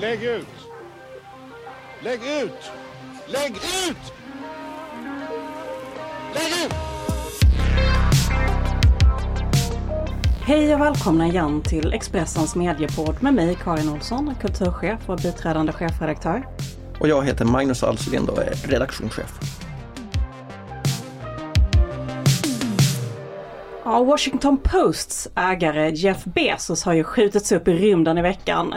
Lägg ut! Lägg ut! Lägg ut! Lägg ut! Hej och välkomna igen till Expressens mediepodd med mig Karin Olsson, kulturchef och biträdande chefredaktör. Och jag heter Magnus Alslind och är redaktionschef. Ja, Washington Posts ägare Jeff Bezos har ju skjutits upp i rymden i veckan.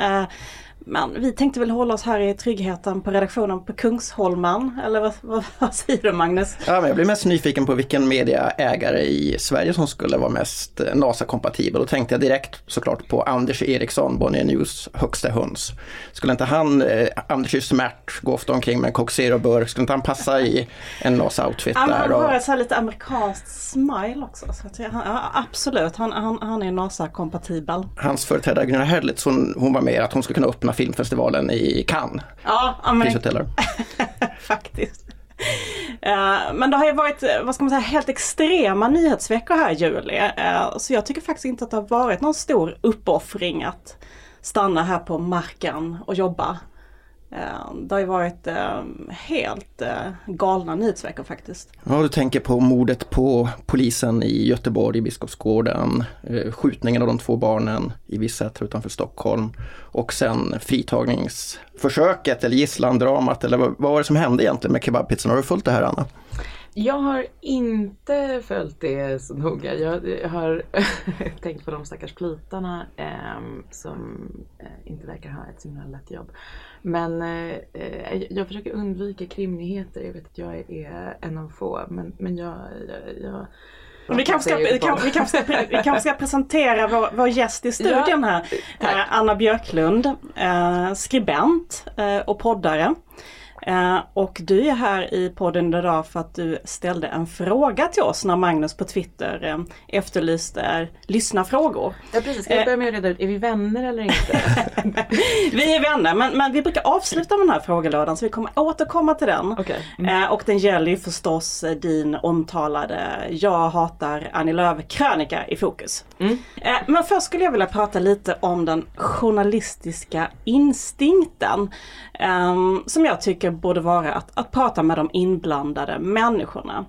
Men vi tänkte väl hålla oss här i tryggheten på redaktionen på Kungsholmen. Eller vad, vad, vad säger du Magnus? Ja, men jag blir mest nyfiken på vilken mediaägare i Sverige som skulle vara mest NASA-kompatibel. Då tänkte jag direkt såklart på Anders Eriksson, Bonnier News högsta höns. Skulle inte han, eh, Anders är smärt, gå ofta omkring med en Coke Zero-burk, skulle inte han passa i en NASA-outfit där? han Och, har ett så här lite amerikanskt smile också. Så jag, han, ja, absolut, han, han, han är NASA-kompatibel. hans företrädare Gunnar Herlitz, hon, hon var med att hon skulle kunna öppna filmfestivalen i Cannes. Ja, men, faktiskt. Men det har ju varit, vad ska man säga, helt extrema nyhetsveckor här i juli. Eh, Så jag tycker faktiskt inte att det har varit någon stor uppoffring att stanna här på marken och jobba. Eh, det har ju varit eh, helt eh, galna nyhetsveckor faktiskt. Ja, du tänker på mordet på polisen i Göteborg, i Biskopsgården, skjutningen av de två barnen i Vissätra utanför Stockholm och sen fritagningsförsöket eller gisslandramat eller vad var det som hände egentligen med kebabpizzan? Har du följt det här Anna? Jag har inte följt det så noga. Jag har tänkt på de stackars plitarna ehm, som eh, inte verkar ha ett så himla lätt jobb. Men eh, eh, jag försöker undvika krimnyheter. Jag vet att jag är en av få. Men, men jag... jag, jag Vi kanske ska, vi kan, vi kanske ska, vi kanske ska presentera vår, vår gäst i studion här. tack. Eh, Anna Björklund, eh, skribent eh, och poddare. Eh, och du är här i podden idag för att du ställde en fråga till oss när Magnus på Twitter eh, efterlyste lyssnarfrågor. Ja precis, ska jag börja med att reda ut, är vi vänner eller inte? Vi är vänner men, men vi brukar avsluta med den här frågelådan så vi kommer återkomma till den. Okej. Eh, och den gäller ju förstås eh, din omtalade Jag hatar Annie Lööf krönika i fokus. Eh, men först skulle jag vilja prata lite om den journalistiska instinkten. ehm, som jag tycker borde vara att, att prata med de inblandade människorna.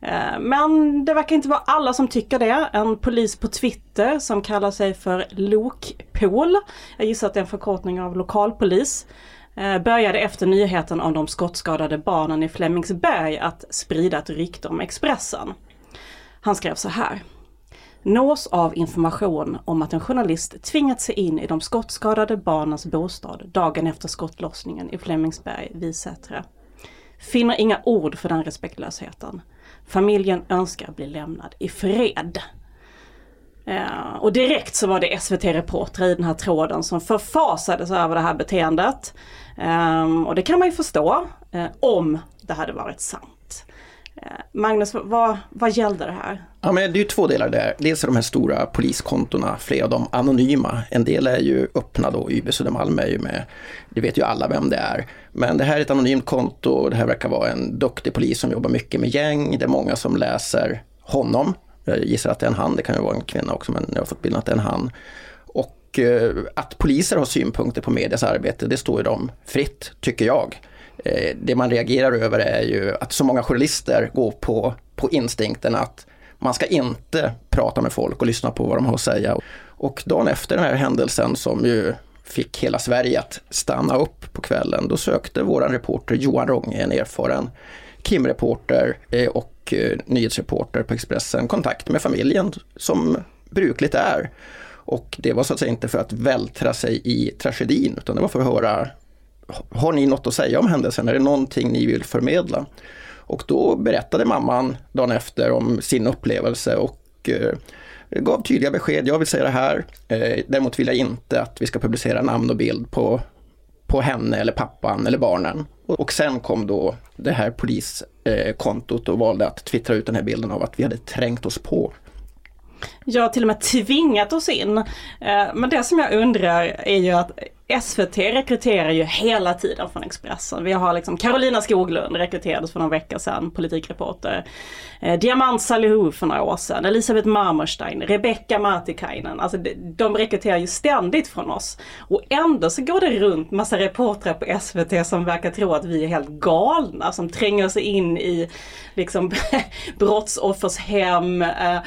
Eh, men det verkar inte vara alla som tycker det. En polis på Twitter som kallar sig för Lokpol, jag gissar att det är en förkortning av lokalpolis, eh, började efter nyheten om de skottskadade barnen i Flemingsberg att sprida ett rykte om Expressen. Han skrev så här. Nås av information om att en journalist tvingat sig in i de skottskadade barnens bostad dagen efter skottlossningen i Flemingsberg, Visätra. Finner inga ord för den respektlösheten. Familjen önskar bli lämnad i fred. Ja, och direkt så var det SVT-reportrar i den här tråden som förfasades över det här beteendet. Um, och det kan man ju förstå um, om det hade varit sant. Eh, Magnus, vad, vad gällde det här? Ja, men det är ju två delar där. Dels är de här stora poliskontona, flera av dem anonyma. En del är ju öppna då, YB Södermalm är ju med, det vet ju alla vem det är. Men det här är ett anonymt konto och det här verkar vara en duktig polis som jobbar mycket med gäng. Det är många som läser honom. Jag gissar att det är en han, det kan ju vara en kvinna också men jag har fått bilden att det är en han. Och eh, att poliser har synpunkter på medias arbete, det står ju dem fritt, tycker jag. Eh, det man reagerar över är ju att så många journalister går på, på instinkten att man ska inte prata med folk och lyssna på vad de har att säga. Och dagen efter den här händelsen som ju fick hela Sverige att stanna upp på kvällen, då sökte våran reporter Johan Ronge, en erfaren krimreporter eh, och eh, nyhetsreporter på Expressen, kontakt med familjen som brukligt är. Och det var så att säga inte för att vältra sig i tragedin, utan det var för att höra har ni något att säga om händelsen? Är det någonting ni vill förmedla? Och då berättade mamman dagen efter om sin upplevelse och eh, gav tydliga besked. Jag vill säga det här. Eh, däremot vill jag inte att vi ska publicera namn och bild på, på henne eller pappan eller barnen. Och, och sen kom då det här poliskontot och valde att twittra ut den här bilden av att vi hade trängt oss på. Jag har till och med tvingat oss in. Eh, men det som jag undrar är ju att SVT rekryterar ju hela tiden från Expressen. Vi har liksom Carolina Skoglund rekryterades för någon vecka sedan, politikreporter. Eh, Diamant Salihu för några år sedan, Elisabeth Marmorstein, Rebecca Martikainen. Alltså de rekryterar ju ständigt från oss. Och ändå så går det runt massa reportrar på SVT som verkar tro att vi är helt galna, som tränger sig in i liksom brottsoffers hem. Eh,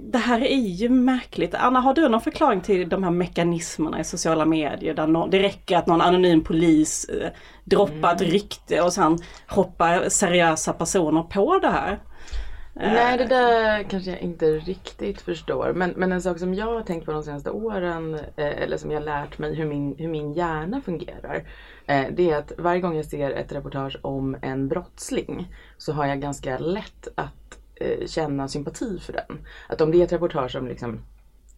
det här är ju märkligt. Anna, har du någon förklaring till de här mekanismerna i sociala medier där no det räcker att någon anonym polis eh, droppar ett mm. rykte och sen hoppar seriösa personer på det här? Nej, det där kanske jag inte riktigt förstår. Men, men en sak som jag har tänkt på de senaste åren, eh, eller som jag har lärt mig hur min, hur min hjärna fungerar. Eh, det är att varje gång jag ser ett reportage om en brottsling så har jag ganska lätt att eh, känna sympati för den. Att om det är ett reportage som liksom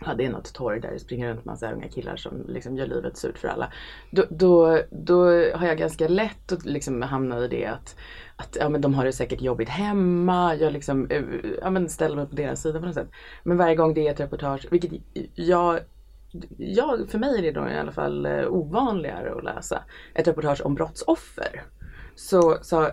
Ja, det är något torg där det springer runt massa unga killar som liksom gör livet surt för alla. Då, då, då har jag ganska lätt att liksom hamna i det att, att ja, men de har det säkert jobbigt hemma. Jag liksom, eh, ja, men ställer mig på deras sida på något sätt. Men varje gång det är ett reportage, vilket jag Ja, för mig är det då i alla fall eh, ovanligare att läsa ett reportage om brottsoffer så, så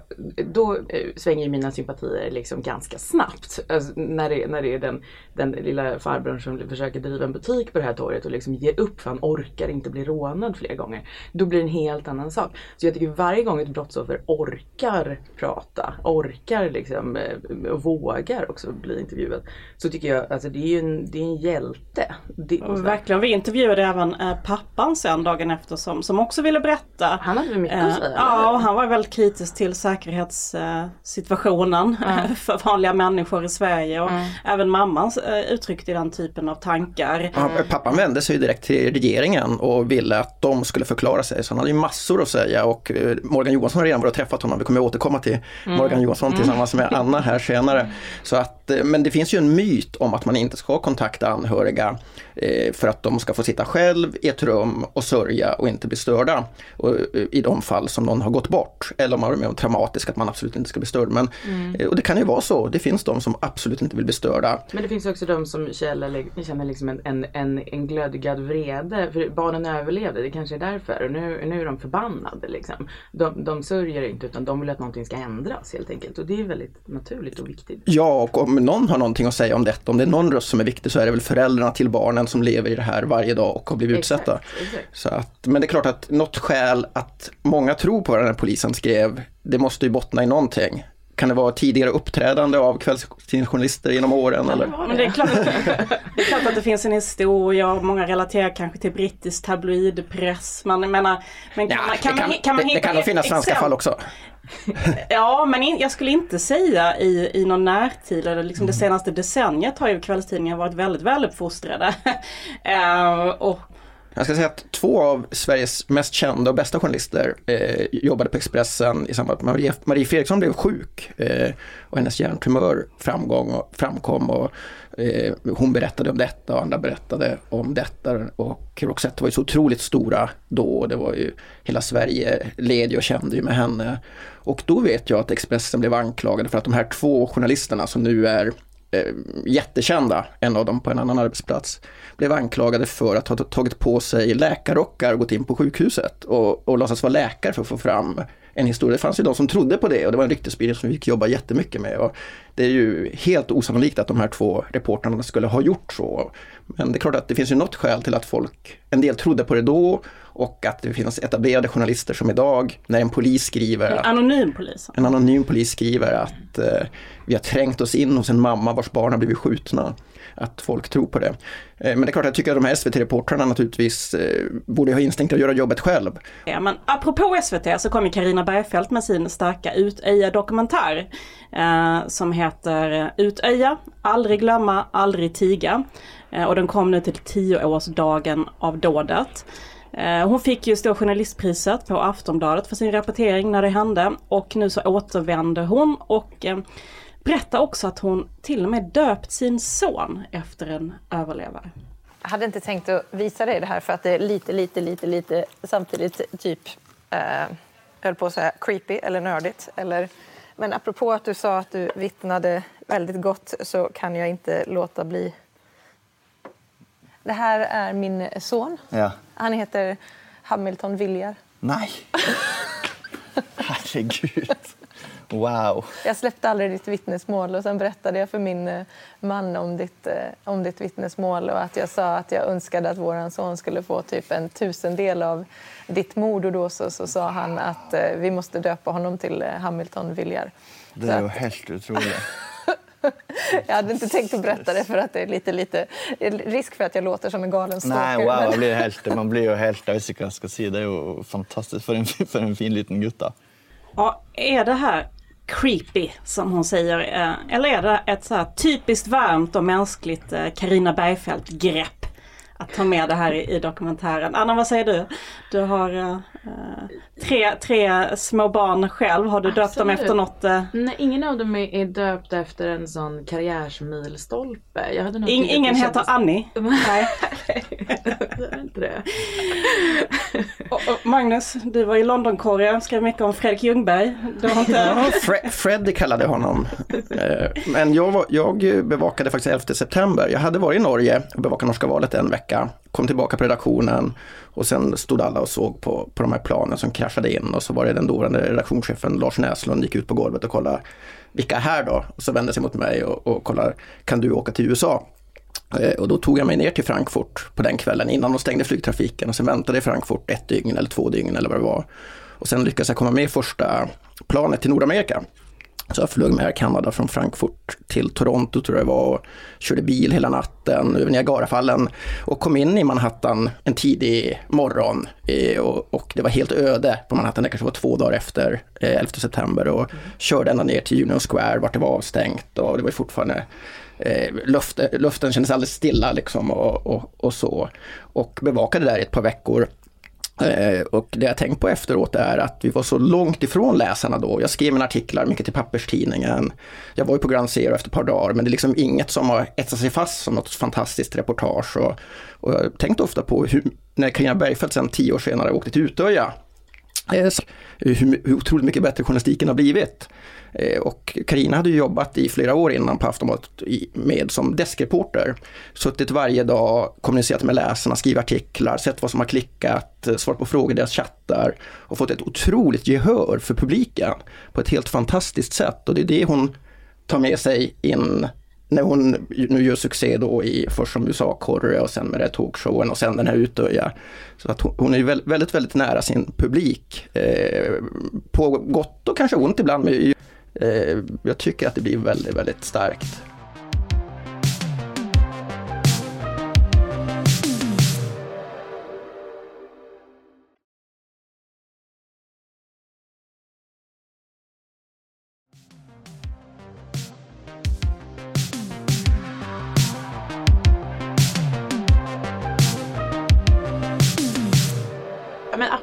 då eh, svänger mina sympatier liksom ganska snabbt. Alltså, när, det, när det är den, den lilla farbrorn som försöker driva en butik på det här torget och liksom ger upp för han orkar inte bli rånad fler gånger. Då blir det en helt annan sak. Så jag tycker varje gång ett brottsoffer orkar prata, orkar liksom eh, och vågar också bli intervjuad. Så tycker jag, alltså det är ju en, det är en hjälte. Det, verkligen, vi intervjuade även eh, pappan sen dagen efter som, som också ville berätta. Han hade mycket att säga. Ja, och han var väldigt kritisk till säkerhetssituationen mm. för vanliga människor i Sverige. Och mm. Även mamman eh, uttryckte den typen av tankar. Ja, pappan vände sig direkt till regeringen och ville att de skulle förklara sig. Så han hade ju massor att säga och eh, Morgan Johansson har redan varit och träffat honom. Vi kommer återkomma till mm. Morgan Johansson mm. tillsammans med Anna här senare. Så att, eh, men det finns ju en myt om att man inte ska kontakta anhöriga för att de ska få sitta själv i ett rum och sörja och inte bli störda. Och, I de fall som någon har gått bort eller om man är med om traumatisk, att man absolut inte ska bli störd. Men, mm. Och det kan ju vara så, det finns de som absolut inte vill bli störda. Men det finns också de som känner, känner liksom en, en, en, en glödgad vrede. För barnen överlevde, det kanske är därför. Och nu, nu är de förbannade. Liksom. De, de sörjer inte utan de vill att någonting ska ändras helt enkelt. Och det är väldigt naturligt och viktigt. Ja, och om någon har någonting att säga om detta, om det är någon röst som är viktig så är det väl föräldrarna till barnen som lever i det här varje dag och har blivit exakt, utsatta. Exakt. Så att, men det är klart att något skäl att många tror på vad den här polisen skrev det måste ju bottna i någonting. Kan det vara tidigare uppträdande av kvällstidningsjournalister genom åren? Eller? Men det, är klart, det är klart att det finns en historia och många relaterar kanske till brittisk tabloidpress. Man menar, men kan, ja, man, kan, man, kan man det, det kan nog finnas svenska fall också. ja, men in, jag skulle inte säga i, i någon närtid, eller liksom det senaste decenniet har ju kvällstidningar varit väldigt väluppfostrade. uh, och jag ska säga att två av Sveriges mest kända och bästa journalister eh, jobbade på Expressen i samband med att Marie, Fredriksson blev sjuk eh, och hennes hjärntumör framgång och, framkom och Eh, hon berättade om detta och andra berättade om detta och Roxette var ju så otroligt stora då. Det var ju hela Sverige led och kände ju med henne. Och då vet jag att Expressen blev anklagade för att de här två journalisterna som nu är eh, jättekända, en av dem på en annan arbetsplats, blev anklagade för att ha tagit på sig läkarrockar och gått in på sjukhuset och, och låtsas vara läkare för att få fram en historia. Det fanns ju de som trodde på det och det var en ryktesspridning som vi fick jobba jättemycket med. Och det är ju helt osannolikt att de här två reportrarna skulle ha gjort så. Men det är klart att det finns ju något skäl till att folk, en del trodde på det då och att det finns etablerade journalister som idag, när en polis skriver... En anonym polis? En anonym polis skriver att eh, vi har trängt oss in hos en mamma vars barn har blivit skjutna att folk tror på det. Eh, men det är klart, jag tycker att de här SVT-reportrarna naturligtvis eh, borde ha instinkt att göra jobbet själv. Ja, men apropå SVT så kom Carina Bergfeldt med sin starka Utöja-dokumentär eh, som heter Utöja, aldrig glömma, aldrig tiga. Eh, och den kom nu till tioårsdagen av dådet. Eh, hon fick just då journalistpriset på Aftonbladet för sin rapportering när det hände och nu så återvänder hon och berättar också att hon till och med döpt sin son efter en överlevare. Jag hade inte tänkt att visa dig det här för att det är lite, lite, lite, lite samtidigt typ, eh, höll på att säga creepy eller nördigt eller Men apropå att du sa att du vittnade väldigt gott så kan jag inte låta bli. Det här är min son. Ja. Han heter Hamilton Viljar. Nej! Herregud. Wow. Jag släppte aldrig ditt vittnesmål och sen berättade jag för min eh, man om ditt, eh, om ditt vittnesmål och att jag sa att jag önskade att vår son skulle få typ en tusendel av ditt mord och då så, så sa han att eh, vi måste döpa honom till Hamilton Viljar. Det är ju att- helt otroligt. Jag hade inte tänkt att berätta det för att det är lite, lite risk för att jag låter som en galen stalker. Nei, wow, men- blir helt, man blir jo helt jeg skal si. Det er jo fantastisk for en, for en fin liten gutt, da. Ja, är det här creepy som hon säger? Eh, eller är det ett så här typiskt varmt och mänskligt eh, Karina Bergfeldt-grepp? Att ta med det här i, i dokumentären. Anna, vad säger du? Du har eh, tre, tre små barn själv. Har du döpt dem Absolut. efter något? eh, Nej, ingen av dem är, döpt efter en sån karriärsmilstolpe. Jag hade att ingen heter kändes- Annie? Nej. Inte det. Och, och Magnus, du var i Londonkorgen, skrev mycket om Fredrik Ljungberg. Du har inte... Ja, Fre- Freddy kallade honom. Eh, Men jag, var, jag bevakade faktiskt 11 september. Jag hade varit i Norge och bevakat norska valet en vecka. Kom tillbaka på redaktionen och sen stod alla och såg på, på de här planen som kraschade in och så var det den dåvarande redaktionschefen Lars Näslund gick ut på golvet och kollade vilka är här då? Och så vände sig mot mig och, och kollade, kan du åka till USA? Eh, och då tog jag mig ner till Frankfurt på den kvällen innan de stängde flygtrafiken och sen väntade jag i Frankfurt ett dygn eller två dygn eller vad det var. Och sen lyckades jag komma med i första planet till Nordamerika. Så jag flög med Air Canada från Frankfurt till Toronto tror jag det var och körde bil hela natten över Niagarafallen och kom in i Manhattan en tidig morgon eh, och, det var helt öde på Manhattan, det kanske var två dagar efter eh, 11 september och körde ända ner till Union Square vart det var avstängt och det var ju fortfarande eh, luft, luften kändes alldeles stilla liksom och, och, och så. Och bevakade där i ett par veckor. Eh, och det jag tänkt på efteråt är att vi var så långt ifrån läsarna då. Jag skrev mina artiklar mycket till papperstidningen. Jag var ju på Grand Zero efter ett par dagar men det är liksom inget som har etsat sig fast som något fantastiskt reportage. Och, och jag tänkte ofta på hur, när Carina Bergfeldt sen tio år senare åkte till Utöja eh, eh, hur, hur otroligt mycket bättre journalistiken har blivit. Eh, och Karina hade ju jobbat i flera år innan på Aftonbladet med som deskreporter. Suttit varje dag, kommunicerat med läsarna, skrivit artiklar, sett vad som har klickat, eh, svarat på frågor i deras chattar och fått ett otroligt gehör för publiken på ett helt fantastiskt sätt. Och det är det hon tar med sig in när hon nu gör succé då i först som USA-korre och sen med det här talkshowen och sen den här Utöja. Så att hon, är ju väldigt, väldigt nära sin publik. Eh, på gott och kanske ont ibland. Eh, jag tycker att det blir väldigt, väldigt starkt.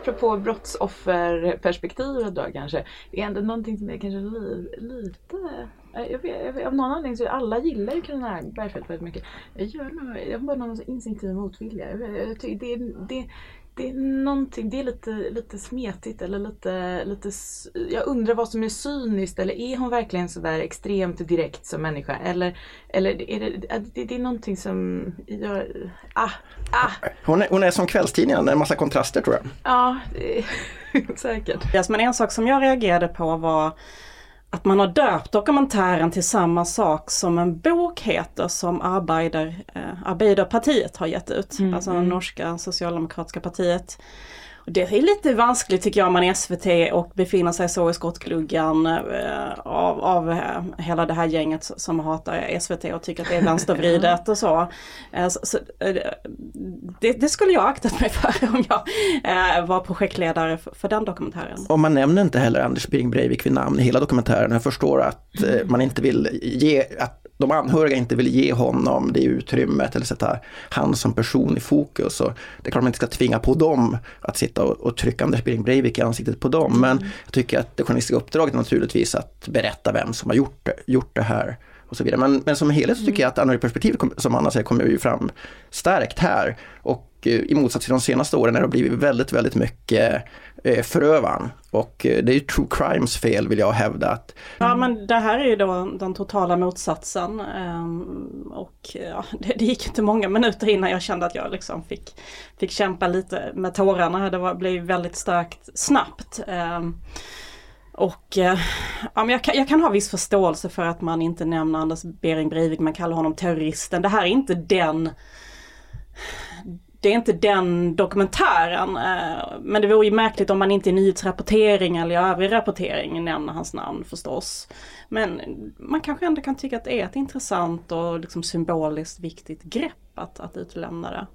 Apropå brottsofferperspektivet då kanske. Det är ändå någonting som är kanske li, lite... Eh, jag vet, jag vet, av någon anledning så alla gillar ju Carina Bergfeldt väldigt mycket. Jag gör nog, jag har bara någon instinktiv motvilja. Jag, vet- jag tycker det, det, det är någonting, det är lite, lite smetigt eller lite, lite... Jag undrar vad som är cyniskt eller är hon verkligen sådär extremt direkt som människa? Eller, eller är det, det, det är någonting som gör... Ah, ah, Hon är, hon är som kvällstidningen, en massa kontraster tror jag. ja, det är, säkert. Yes, men en sak som jag reagerade på var att man har döpt dokumentären till samma sak som en bok heter som Arbeider, eh, Arbeiderpartiet har gett ut. Alltså det norska socialdemokratiska partiet. Det är lite vanskligt tycker jag om man är SVT och befinner sig så i skottgluggan eh, av, av eh, hela det här gänget som hatar SVT och tycker att det är vänstervridet och så. Eh, så, så det, det skulle jag aktat mig för om jag var projektledare för, för den dokumentären. Och man nämner inte heller Anders Bering Breivik vid namn i hela dokumentären. Jag förstår att eh, man inte vill ge, att de anhöriga inte vill ge honom det utrymmet eller sätta han som person i fokus. Och det är klart man inte ska tvinga på dem att sitta och, och trycka Anders Bering Breivik i ansiktet på dem. Men jag tycker att det journalistiska uppdraget är naturligtvis att berätta vem som har gjort det, gjort det här. Och så vidare. Men, men som helhet så tycker jag att anhörigperspektivet, som Anna säger, kommer ju fram starkt här. Och eh, i motsats till de senaste åren när det har blivit väldigt, väldigt mycket eh, förövaren. Och eh, det är ju true crimes fel vill jag hävda. Att, Ja men det här är ju då den totala motsatsen. Ehm, och ja, det, det gick inte många minuter innan jag kände att jag liksom fick, fick kämpa lite med tårarna. Det var, blev väldigt starkt snabbt. Och eh, ja, men jag, kan, jag kan ha viss förståelse för att man inte nämner Anders Behring Breivik, man kallar honom terroristen. Det här är inte den det är inte den dokumentären. Eh, men det vore ju märkligt om man inte i nyhetsrapportering eller i övrig rapportering nämner hans namn förstås. Men man kanske ändå kan tycka att det är ett intressant och liksom symboliskt viktigt grepp att, att utlämna det.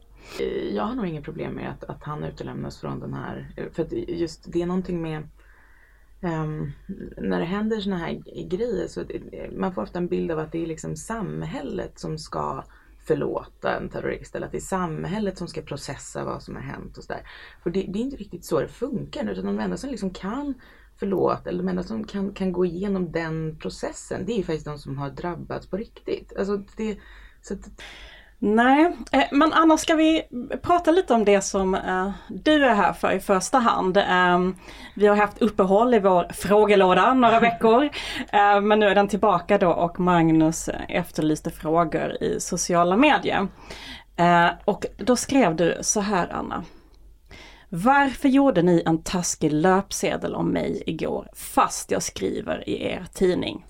Jag har nog inget problem med att, att han utelämnas från den här. För att just det är någonting med Um, när det händer såna här grejer så eh, man får ofta en bild av att det är liksom samhället som ska förlåta en terrorist eller att det är samhället som ska processa vad som har hänt och sådär. För det, det är inte riktigt så det funkar utan de enda som liksom kan förlåta eller de enda som kan, kan gå igenom den processen det är ju faktiskt de som har drabbats på riktigt. Alltså det, så att, Nej, eh, men annars ska vi prata lite om det som eh, du är här för i första hand. Eh, vi har haft uppehåll i vår frågelåda några veckor. Eh, men nu är den tillbaka då och Magnus efterlyste frågor i sociala medier. Eh, och då skrev du så här Anna. Varför gjorde ni en taskig löpsedel om mig igår fast jag skriver i er tidning?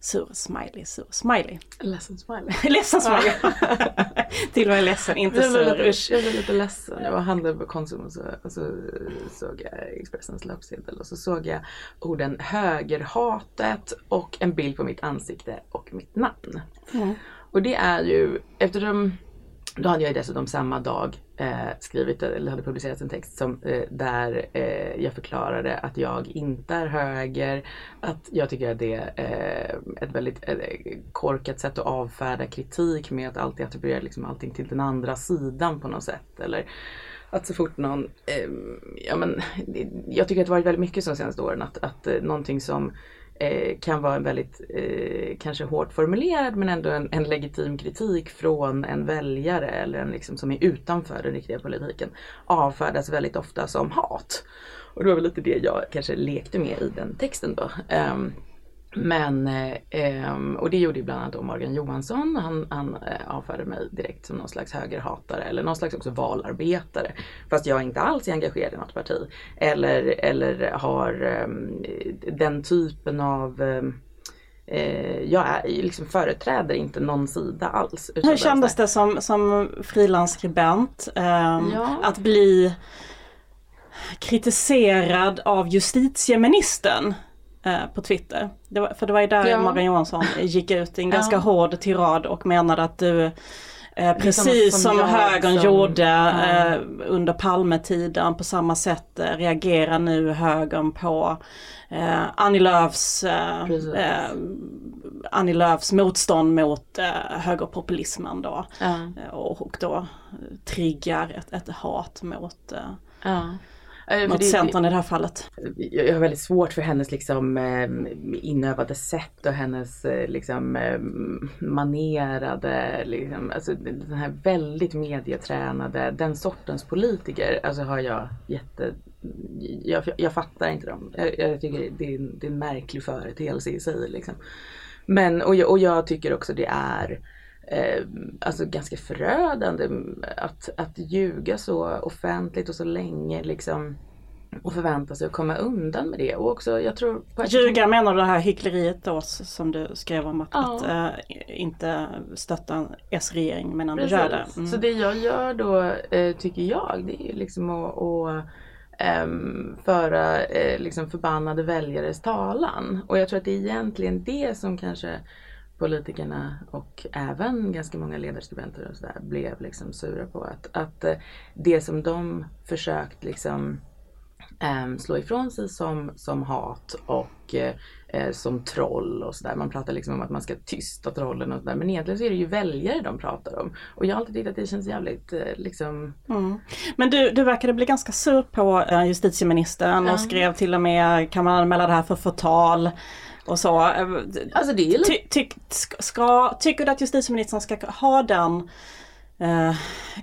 Sur smiley, sur smiley. ledsen smiley. Ledsen smiley. Till och med ledsen, inte Jag sur. lite, jag blev lite ledsen. Jag var och handlade på Konsum och så, och så såg jag Expressens löpsedel och så såg jag orden högerhatet och en bild på mitt ansikte och mitt namn. Mm. Och det är ju, eftersom då hade jag dessutom samma dag Eh, skrivit, eller hade publicerat en text som, eh, där eh, jag förklarade att jag inte är höger, att jag tycker att det är eh, ett väldigt eh, korkat sätt att avfärda kritik med att alltid attribuera liksom allting till den andra sidan på något sätt. Eller att så fort någon, eh, ja men jag tycker att det varit väldigt mycket de senaste åren att, att eh, någonting som eh, kan vara en väldigt eh, kanske hårt formulerad men ändå en, en legitim kritik från en väljare eller en liksom som är utanför den riktiga politiken avfärdas väldigt ofta som hat. Och det var väl lite det jag kanske lekte med i den texten då. Ehm, men, eh, ehm, och det gjorde ju bland annat då Morgan Johansson. Han, han eh, avfärdade mig direkt som någon slags högerhatare eller någon slags också valarbetare. Fast jag inte alls är engagerad i något parti. Eller, eller har ehm, den typen av ehm, eh, jag är, liksom företräder inte någon sida alls. Hur kändes det som, som frilansskribent ehm, Ja. att bli kritiserad av justitieministern eh, på Twitter? Det var, för det var ju där Ja. Morgan Johansson gick ut i en Ja. ganska hård tirad och menade att du Eh, precis som som, högern som- gjorde ja. eh, under Palmetiden på samma sätt eh, reagerar nu högern på eh, Annie Lööfs, eh, eh, Annie Lööfs motstånd mot eh, högerpopulismen då. Ja. Eh, Och, och då eh, triggar ett, ett hat mot, mot Centern i det här fallet. jag har väldigt svårt för hennes liksom eh, inövade sätt och hennes eh, liksom eh, manerade, liksom, alltså den här väldigt medietränade, den sortens politiker, alltså har jag jätte jag, jag fattar inte dem. Jag, jag tycker det är, det är en märklig företeelse i sig. Liksom. Men, och, jag, och jag tycker också det är eh, alltså ganska förödande att, att ljuga så offentligt och så länge liksom och förvänta sig att komma undan med det. Och också, jag tror... På ett- Ljuga menar du det här hyckleriet då som du skrev om att, Ja. att eh, inte stötta S-regering men ändå gör det. Precis. Mm. Så det jag gör då, eh, tycker jag, det är liksom att, att ehm, föra eh, liksom förbannade väljares talan. Och jag tror att det är egentligen det som kanske politikerna och även ganska många ledarskribenter och sådär blev liksom sura på. Att, att eh, det som de försökt liksom ehm, slå ifrån sig som, som hat och eh, som troll och sådär. Man pratar liksom om att man ska tysta trollen och sådär. Men egentligen så är det ju väljare de pratar om. Och jag har alltid tyckt att det känns jävligt liksom Mm. Men du, du verkade bli ganska sur på justitieministern Ja. och skrev till och med kan man anmäla det här för förtal och så. Eh, Alltså det är Ty, ty, ska- tycker du att justitieministern ska ha den eh,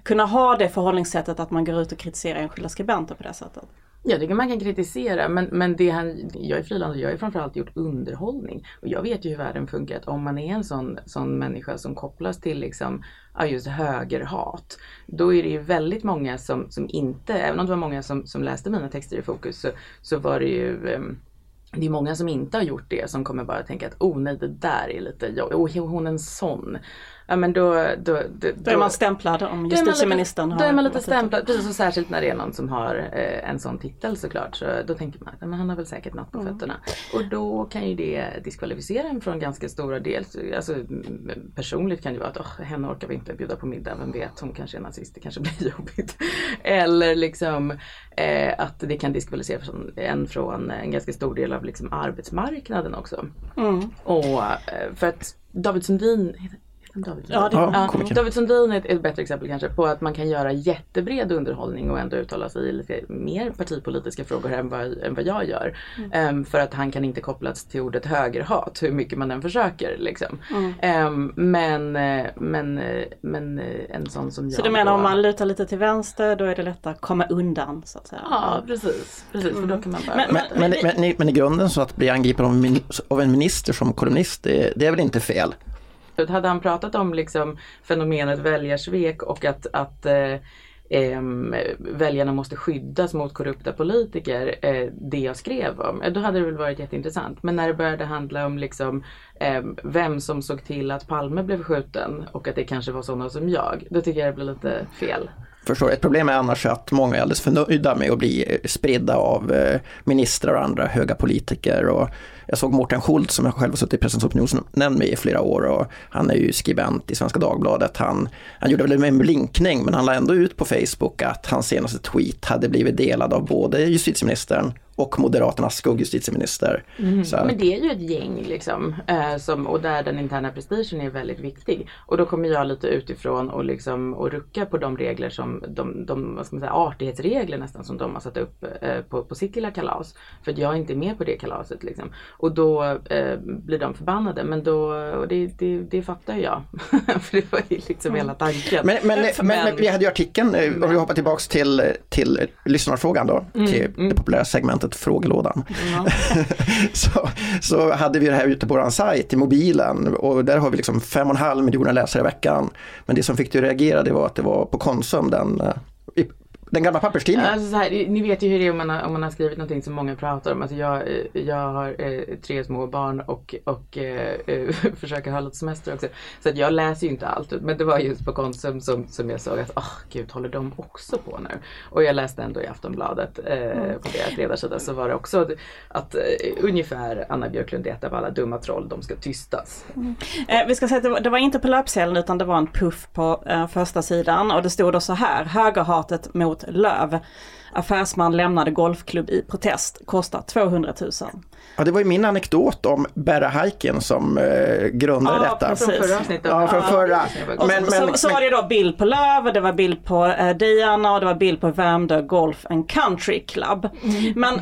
kunna ha det förhållningssättet att man går ut och kritiserar enskilda skribenter på det sättet? Jag tycker man kan kritisera men, men det han, jag är frilansare, jag har framförallt gjort underhållning. Och jag vet ju hur världen funkar, att om man är en sån, sån människa som kopplas till liksom, ja, just högerhat. Då är det ju väldigt många som, som inte, även om det var många som, som läste mina texter i fokus så, så var det ju ehm, det är många som inte har gjort det som kommer bara tänka att oh nej det där är lite jobbigt, oh hon är en sån. Ja men då, då, då, Då är man stämplad om justitieministern har Då är man lite stämplad, precis och särskilt när det är någon som har eh, en sån titel såklart. Så då tänker man att "Ja, men han har väl säkert något på Mm. fötterna. Och då kan ju det diskvalificera en från ganska stora del. Alltså personligt kan det vara att oh, henne orkar vi inte bjuda på middag, vem vet, hon kanske är nazist, det kanske blir jobbigt. Eller liksom eh, att det kan diskvalificera en från en ganska stor del av liksom arbetsmarknaden också. Mm. Och eh, för att David Sundin, David Sundin? Ja, det- Ja, Ja. David Sundin är ett, ett bättre exempel kanske på att man kan göra jättebred underhållning och ändå uttala sig i lite mer partipolitiska frågor än vad, än vad jag gör. Mm. Ehm, för att han kan inte kopplas till ordet högerhat hur mycket man än försöker. Liksom. Mm. Ehm, men, eh, men, eh, men eh, en sån som jag Så du menar då- om man lutar lite till vänster då är det lättare att komma undan så att säga? Ja precis, precis för då kan man bara Men- Men, men, men, men, men i grunden så att bli angripen av en, min, av en minister som kolumnist, det, det är väl inte fel? Hade han pratat om liksom fenomenet väljarsvek och att, att eh, eh, väljarna måste skyddas mot korrupta politiker, eh, det jag skrev om, eh, då hade det väl varit jätteintressant. Men när det började handla om liksom, vem som såg till att Palme blev skjuten och att det kanske var sådana som jag, då tycker jag det blir lite fel. Förstår, ett problem är annars att många är alldeles för nöjda med att bli spridda av eh, ministrar och andra höga politiker. Och jag såg Mårten Schultz som jag själv har suttit i Pressens opinionsnämnd med i flera år och han är ju skribent i Svenska Dagbladet. Han, han gjorde väl en blinkning men han la ändå ut på Facebook att hans senaste tweet hade blivit delad av både justitieministern och Moderaternas skuggjustitieminister. Så, Men det är ju ett gäng liksom, eh, som, och där den interna prestigen är väldigt viktig. Och då kommer jag lite utifrån och, liksom, och rucka på de regler som, de, de vad ska man säga, artighetsregler nästan som de har satt upp eh, på, på sitt lilla kalas. För att jag är inte med på det kalaset liksom. Och då eh, blir de förbannade. Men då, och det, det, det fattar ju jag. För det var ju liksom hela tanken. Men, men, men, men vi hade ju artikeln, eh, om vi hoppar tillbaks till, till lyssnarfrågan då, till det populära segmentet Frågelådan. så, så hade vi det här ute på vår sajt i mobilen och där har vi liksom 5,5 miljoner läsare i veckan. Men det som fick dig att reagera det var att det var på Konsum, den, eh, den gamla papperstidningen. Alltså så här, ni vet ju hur det är om man har, om man har skrivit någonting som många pratar om. Alltså jag, eh, jag har eh, tre små barn och, och eh, eh, försöker ha lite semester också. Så att jag läser ju inte allt. Men det var just på Konsum som, som jag såg att, åh gud, håller de också på nu? Och jag läste ändå i Aftonbladet eh, på deras ledarsida så var det också att, att eh, ungefär Anna Björklund är ett av alla dumma troll, de ska tystas. Eh, vi ska säga att det var, det var inte på löpsedeln utan det var en puff på eh, första sidan och det stod då så här. Högerhatet mot Löv. Affärsman lämnade golfklubb i protest. Kostar 200 000. Ja, det var ju min anekdot om Berra Haiken som eh, grundade Ja, detta. precis. Från förra avsnittet. Ja, från förra. Och Men, så, men, så, var det då bild på Löv, och det var bild på eh, Diana och det var bild på Värmdö Golf and Country Club. Men,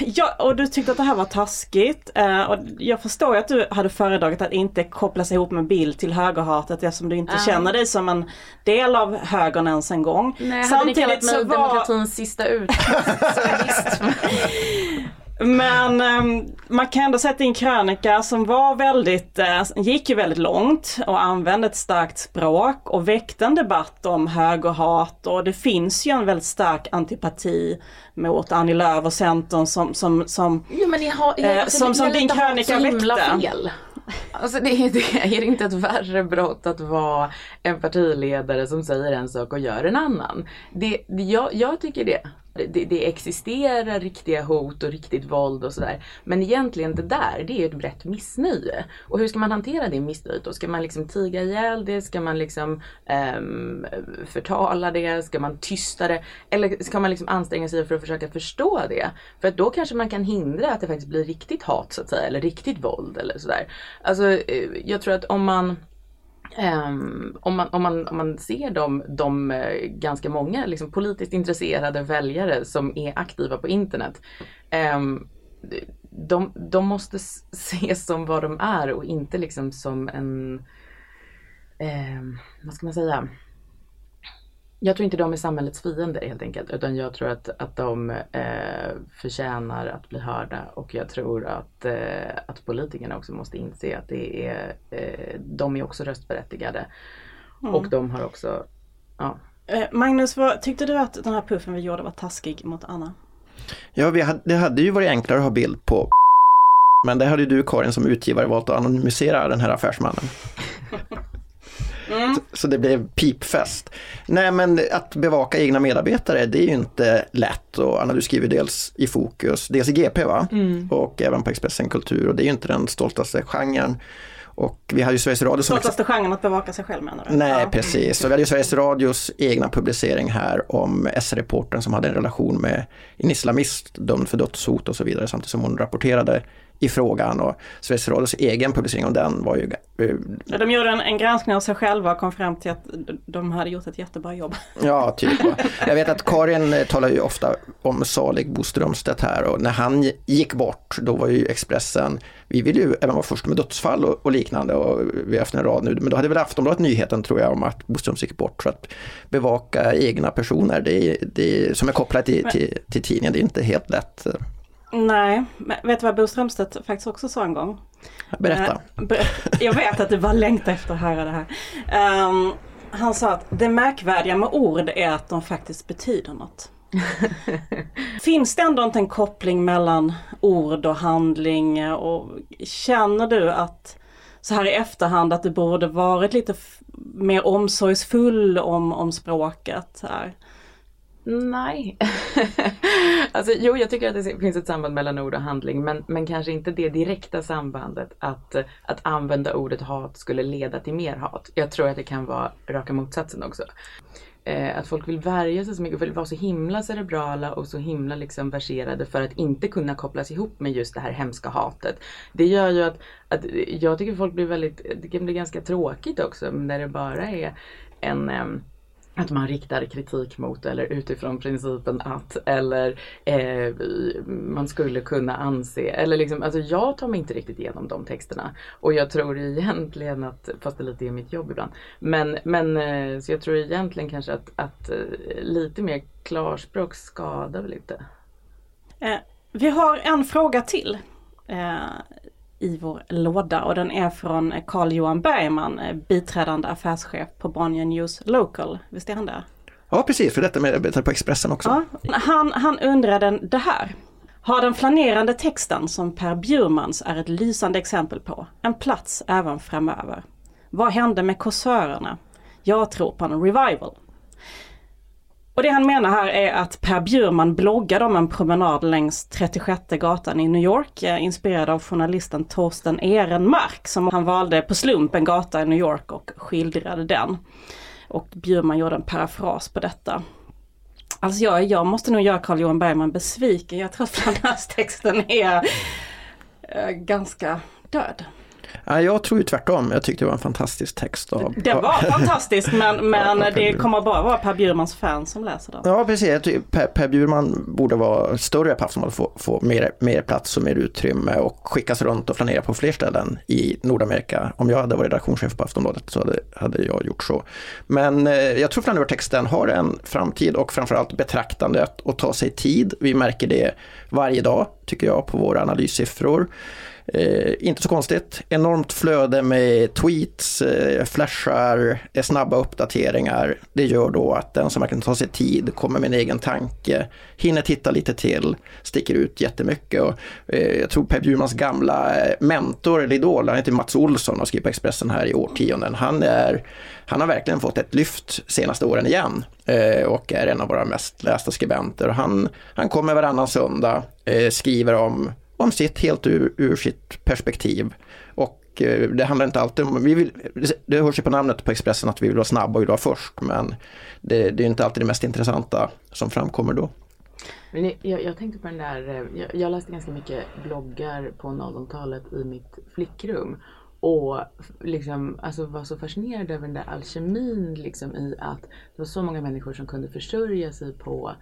ja, och du tyckte att det här var taskigt. Eh, och jag förstår ju att du hade föredragit att inte kopplas ihop med bild till högerhatet eftersom du inte Ah. känner dig som en del av högern ens en gång. Nej, hade ni kallat mig var... demokratins sista visst. Men ehm, man kan ändå säga att din krönika som var väldigt, eh, gick ju väldigt långt och använde ett starkt språk och väckte en debatt om högerhat och det finns ju en väldigt stark antipati mot Annie Lööf och Centern som, som, som Jo, men ni har, Eh, alltså, som- ni som har din krönika väckte. fel. Alltså det, är- det är inte ett värre brott att vara en partiledare som säger en sak och gör en annan. Det, det, jag, jag tycker det det, det existerar riktiga hot och riktigt våld och sådär. Men egentligen det där, det är ett brett missnöje. Och hur ska man hantera det missnöjet då? Ska man liksom tiga ihjäl det? Ska man liksom um, förtala det? Ska man tysta det? Eller ska man liksom anstränga sig för att försöka förstå det? För att då kanske man kan hindra att det faktiskt blir riktigt hat så att säga, eller riktigt våld eller sådär. Alltså eh, jag tror att om man Um, om, man, om, man, om man ser de, de uh, ganska många liksom, politiskt intresserade väljare som är aktiva på internet. Um, de, de måste ses som vad de är och inte liksom som en, um, vad ska man säga, jag tror inte de är samhällets fiender helt enkelt utan jag tror att, att de eh, förtjänar att bli hörda och jag tror att, eh, att politikerna också måste inse att det är, eh, de är också röstberättigade. Mm. Och de har också, ja. Eh, Magnus, vad, tyckte du att den här puffen vi gjorde var taskig mot Anna? Ja, vi hade, det hade ju varit enklare att ha bild på men det hade du Karin som utgivare valt att anonymisera den här affärsmannen. Mm. Så, så, det blev pipfest. Nej men att bevaka egna medarbetare det är ju inte lätt och Anna du skriver dels i Fokus, dels i GP va? Mm. Och även på Expressen Kultur och det är ju inte den stoltaste genren. Och vi hade ju Sveriges Radio som... Stoltaste genren att bevaka sig själv menar du? Nej ja. precis, och vi hade ju Sveriges Radios egna publicering här om S-reportern som hade en relation med en islamist dömd för dödshot och så vidare samtidigt som hon rapporterade i frågan och Sveriges Radios egen publicering av den var ju... Ja, de gjorde en, en granskning av sig själva och kom fram till att de hade gjort ett jättebra jobb. Ja, typ. Jag vet att Karin eh, talar ju ofta om salig Bo Strömstedt här och när han gick bort då var ju Expressen, vi ville ju även vara först med dödsfall och, och liknande och vi har haft en rad nu, men då hade väl Aftonbladet nyheten tror jag om att Bo Strömstedt gick bort. för att bevaka egna personer det, det, som är kopplat till, till, till tidningen, det är inte helt lätt. Nej, men vet du vad Bo Strömstedt faktiskt också sa en gång? Berätta. Eh, jag vet att du bara längtar efter att höra det här. Um, han sa att det märkvärdiga med ord är att de faktiskt betyder något. Finns det ändå inte en koppling mellan ord och handling och känner du att så här i efterhand att du borde varit lite mer omsorgsfull om, om språket? Här? Nej. alltså, jo, jag tycker att det finns ett samband mellan ord och handling, men, men kanske inte det direkta sambandet att, att använda ordet hat skulle leda till mer hat. Jag tror att det kan vara raka motsatsen också. Eh, att folk vill värja sig så mycket, vill vara så himla cerebrala och så himla liksom verserade för att inte kunna kopplas ihop med just det här hemska hatet. Det gör ju att, att jag tycker folk blir väldigt, det kan bli ganska tråkigt också när det bara är en att man riktar kritik mot eller utifrån principen att eller eh, man skulle kunna anse eller liksom, alltså jag tar mig inte riktigt igenom de texterna och jag tror egentligen att, fast det lite är mitt jobb ibland, men, men eh, så jag tror egentligen kanske att, att eh, lite mer klarspråk skadar väl inte. Eh, vi har en fråga till. Eh, i vår låda och den är från Carl-Johan Bergman, eh, biträdande affärschef på Bonnier News Local. Visst är han det? Ja precis, för detta med på Expressen också. Ja, han, han undrade det här. Har den flanerande texten som Per Bjurmans är ett lysande exempel på en plats även framöver? Vad hände med korsörerna? Jag tror på en revival. Och det han menar här är att Per Bjurman bloggade om en promenad längs 36 gatan i New York, eh, inspirerad av journalisten Torsten Ehrenmark som han valde på slump en gata i New York och skildrade den. Och Bjurman gjorde en parafras på detta. Alltså jag, jag måste nog göra Carl Johan Bergman besviken. Jag tror att Flanders-texten är äh, ganska död. Ja, jag tror ju tvärtom. Jag tyckte det var en fantastisk text. Av, det var fantastiskt men, men det kommer bara vara Per Bjurmans fans som läser den. Ja precis, jag tycker per, per Bjurman borde vara större på Aftonbladet, få, få mer, mer plats och mer utrymme och skickas runt och flanera på fler ställen i Nordamerika. Om jag hade varit redaktionschef på Aftonbladet så hade, hade jag gjort så. Men eh, jag tror Flanöver-texten har en framtid och framförallt betraktandet och ta sig tid. Vi märker det varje dag tycker jag på våra analyssiffror. Eh, inte så konstigt. Enormt flöde med tweets, eh, flashar, eh, snabba uppdateringar. Det gör då att den som verkligen tar sig tid, kommer med en egen tanke, hinner titta lite till, sticker ut jättemycket. Och, eh, jag tror Per Bjurmans gamla eh, mentor eller idol, han heter Mats Olsson och skriver på Expressen här i årtionden. Han, är, han har verkligen fått ett lyft senaste åren igen eh, och är en av våra mest lästa skribenter. Han, han kommer varannan söndag, eh, skriver om om sitt helt ur, ur sitt perspektiv. Och eh, det handlar inte alltid om, vi vill, det hörs ju på namnet på Expressen att vi vill vara snabba och vill vara först, men det, det är inte alltid det mest intressanta som framkommer då. Men jag, jag tänkte på den där, eh, jag, jag läste ganska mycket bloggar på 00-talet i mitt flickrum. Och liksom, alltså var så fascinerad över den där alkemin liksom, i att det var så många människor som kunde försörja sig på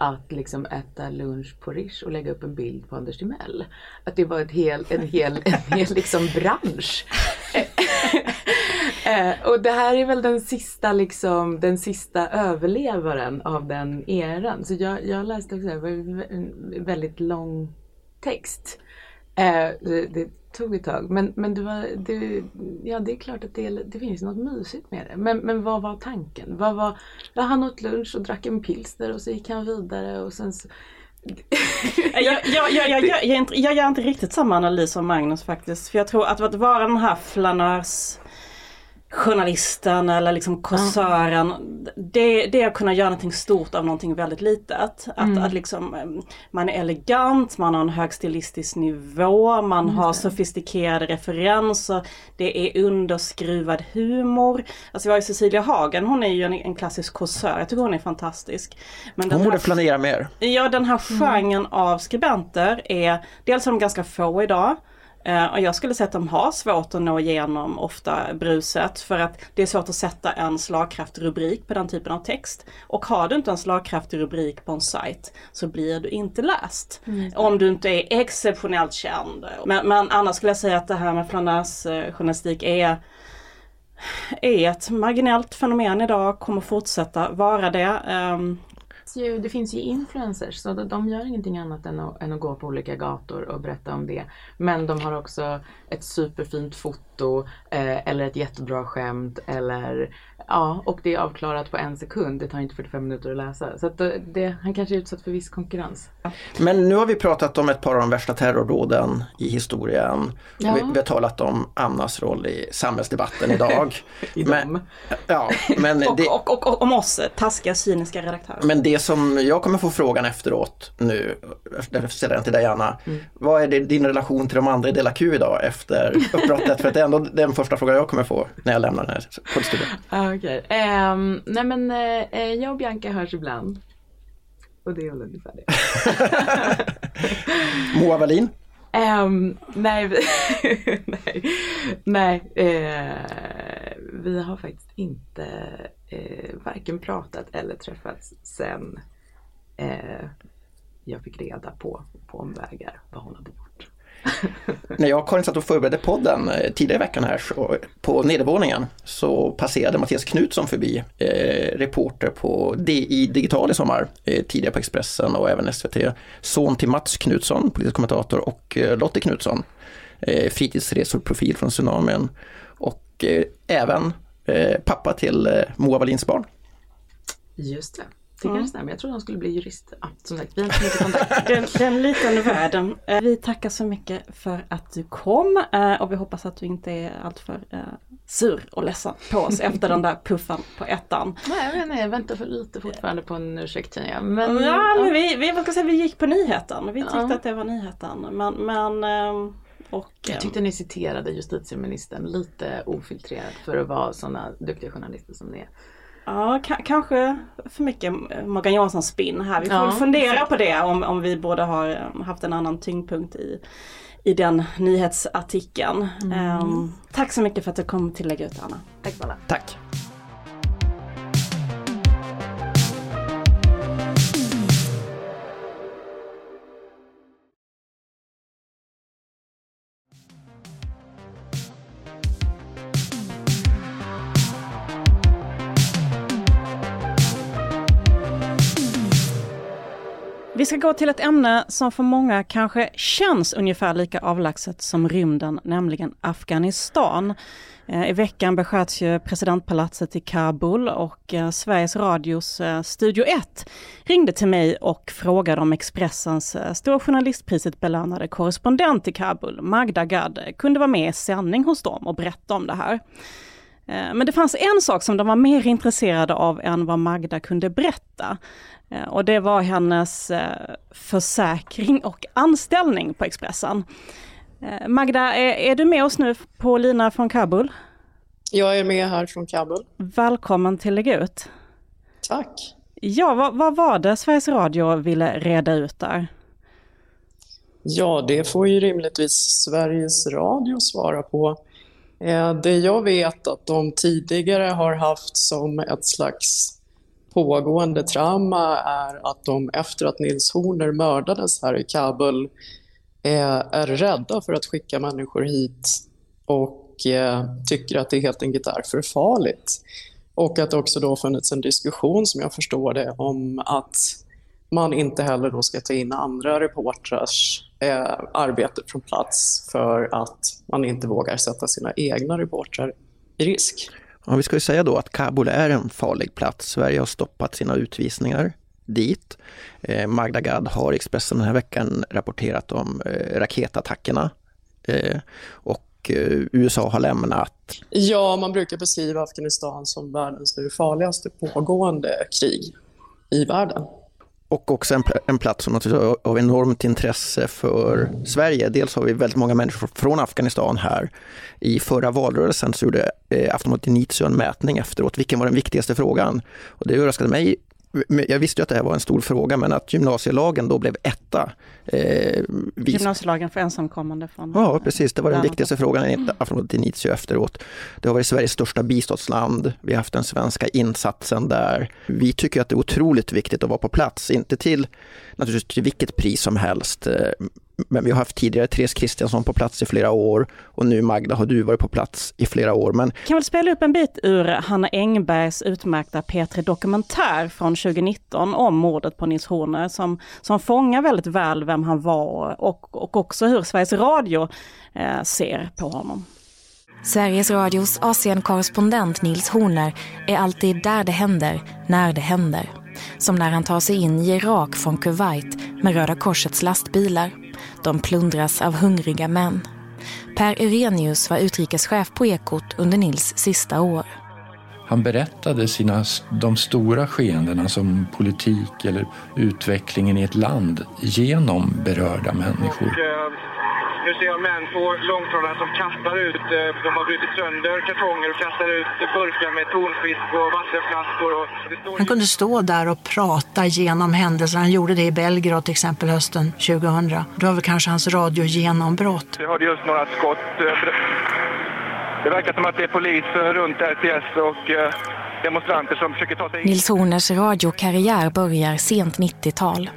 att liksom äta lunch på Rish och lägga upp en bild på Anders Timell. Att det var ett hel, en hel, en hel liksom bransch. Eh, och det här är väl den sista, liksom, den sista överlevaren av den eran. Så jag, jag läste också en väldigt lång text. Eh, det, tog ett tag. Men, men det, var, det, ja, det är klart att det, det finns något mysigt med det. Men, men vad var tanken? Vad var, ja, han åt lunch och drack en pilsner och så gick han vidare och sen så, jag, jag, jag, jag, jag, jag, jag gör inte riktigt samma analys som Magnus faktiskt. För jag tror att, att vara den här flanörs journalisten eller liksom kåsören. Det, det är att kunna göra någonting stort av någonting väldigt litet. Att, mm. att liksom, man är elegant, man har en hög stilistisk nivå, man mm. har sofistikerade referenser, det är underskruvad humor. Alltså vi har ju Cecilia Hagen, hon är ju en, en klassisk kåsör, jag tycker hon är fantastisk. Men hon borde planera mer. Ja den här mm. genren mm. av skribenter är, dels är de ganska få idag, och jag skulle säga att de har svårt att nå igenom ofta bruset för att det är svårt att sätta en slagkraftig rubrik på den typen av text. Och har du inte en slagkraftig rubrik på en sajt så blir du inte läst. Mm. Om du inte är exceptionellt känd. Men, men annars skulle jag säga att det här med flanörsjournalistik är är ett marginellt fenomen idag, kommer fortsätta vara det. Um, ju, det finns ju influencers så de gör ingenting annat än att, än att gå på olika gator och berätta om det. Men de har också ett superfint foto eh, eller ett jättebra skämt eller Ja, och det är avklarat på en sekund. Det tar inte 45 minuter att läsa. Så att det, han kanske är utsatt för viss konkurrens. Men nu har vi pratat om ett par av de värsta terrordåden i historien. Ja. Vi, vi, har talat om Annas roll i samhällsdebatten idag. I men, ja, men och, det, och, och, och, om oss, taskiga, cyniska redaktörer. Men det som jag kommer få frågan efteråt nu, därför ställer jag den till dig Anna. Mm. Vad är det, din relation till de andra i Dela Q idag efter uppbrottet? För det är ändå den första frågan jag kommer få när jag lämnar den här poddstudion. Okej. Okay. Um, ehm, nej men uh, jag och Bianca hörs ibland. Och det är väl ungefär det. Moa Wallin? Um, nej, nej, nej uh, vi har faktiskt inte uh, varken pratat eller träffats sen jag fick reda på, på omvägar vad hon hade gjort. När jag och Karin satt och förberedde podden eh, tidigare i veckan här så, på nedervåningen så passerade Mattias Knutsson förbi, eh, reporter på DI Digital i sommar, eh, tidigare på Expressen och även SVT. Son till Mats Knutsson, politisk kommentator och eh, Lottie Knutsson, eh, fritidsresorprofil från Tsunamin och eh, även eh, pappa till eh, Moa Wallins barn. Just det. Det kanske stämmer. Jag trodde de skulle bli jurister. Ja, som sagt, vi har inte mycket kontakt. den, den liten världen. Eh, vi tackar så mycket för att du kom eh, och vi hoppas att du inte är alltför uh, sur och ledsen på oss efter den där puffen på ettan. Nej, nej jag väntar för lite fortfarande på en ursäkt känner jag. Men, ja, men vi, vi, vad ska säga, vi gick på nyheten. Vi tyckte ja. att det var nyheten. Men, men ehm, och, jag tyckte ni citerade justitieministern lite ofiltrerat för att vara sådana duktiga journalister som ni är. Ja, kanske för mycket Morgan Johansson spinn här. Vi får ja, fundera exakt. på det om, om vi båda har eh, haft en annan tyngdpunkt i, i den nyhetsartikeln. Mm. Um, tack så mycket för att du kom till Lägga ut Anna. Tack snälla. Tack. Vi ska gå till ett ämne som för många kanske känns ungefär lika avlägset som rymden, nämligen Afghanistan. Eh, I veckan besköts ju presidentpalatset i Kabul och eh, Sveriges Radios eh, Studio 1 ringde till mig och frågade om Expressens Stora Journalistpriset belönade korrespondent i Kabul, Magda Gad, kunde vara med i sändning hos dem och berätta om det här. Men det fanns en sak som de var mer intresserade av än vad Magda kunde berätta. Och det var hennes försäkring och anställning på Expressen. Eh, Magda, är, är, du med oss nu på lina från Kabul? Jag är med här från Kabul. Välkommen till Lägg ut. Tack. Ja, vad, vad, var det Sveriges Radio ville reda ut där? Ja, det får ju rimligtvis Sveriges Radio svara på. Eh, det jag vet att de tidigare har haft som ett slags pågående trauma är att de efter att Nils Horner mördades här i Kabul är, är rädda för att skicka människor hit och eh, tycker att det helt enkelt är för farligt. Och att det också då funnits en diskussion, som jag förstår det, om att man inte heller då ska ta in andra reportrars eh, arbete från plats för att man inte vågar sätta sina egna reportrar i risk. Ja, vi ska ju säga då att Kabul är en farlig plats. Sverige har stoppat sina utvisningar dit. Eh, Magda Gad har Expressen den här veckan rapporterat om eh, raketattackerna. Eh, och eh, USA har lämnat. Ja, man brukar beskriva Afghanistan som världens nu farligaste pågående krig i världen. Och också en, en plats som är av enormt intresse för Sverige. Dels har vi väldigt många människor från Afghanistan här. I förra valrörelsen så gjorde eh, Aftonbladet Initio en mätning efteråt. Vilken var den viktigaste frågan? Och det överraskade mig jag visste ju att det här var en stor fråga, men att gymnasielagen då blev etta. Eh, vis... Gymnasielagen för ensamkommande från... Ja, precis. Det var den viktigaste frågan enligt Aftonbladet Initio efteråt. Det har varit Sveriges största biståndsland. Vi har haft den svenska insatsen där. Vi tycker att det är otroligt viktigt att vara på plats, inte till naturligtvis till vilket pris som helst, eh, men vi har haft tidigare Therese Kristiansson på plats i flera år och nu Magda har du varit på plats i flera år. Men... Kan väl spela upp en bit ur Hanna Engbergs utmärkta P3 Dokumentär från 2019 om mordet på Nils Horner som, som fångar väldigt väl vem han var och, och också hur Sveriges Radio eh, ser på honom. Sveriges Radios Asien-korrespondent Nils Horner är alltid där det händer, när det händer. Som när han tar sig in i Irak från Kuwait med Röda Korsets lastbilar. De plundras av hungriga män. Per Irenius var utrikeschef på Ekot under Nils sista år. Han berättade sina, de stora skeendena som politik eller utvecklingen i ett land genom berörda människor. Nu ser jag män på långtradare som kastar ut, eh, de har brutit sönder kartonger och kastar ut burkar med tonfisk och vattenflaskor. Och står... Han kunde stå där och prata genom händelser. Han gjorde det i Belgrad till exempel hösten 2000. Det var väl kanske hans radiogenombrott. Vi hörde just några skott. Eh, det verkar som att det är poliser runt RTS och eh, demonstranter som försöker ta sig in. Nils Horners radiokarriär börjar sent 90-tal.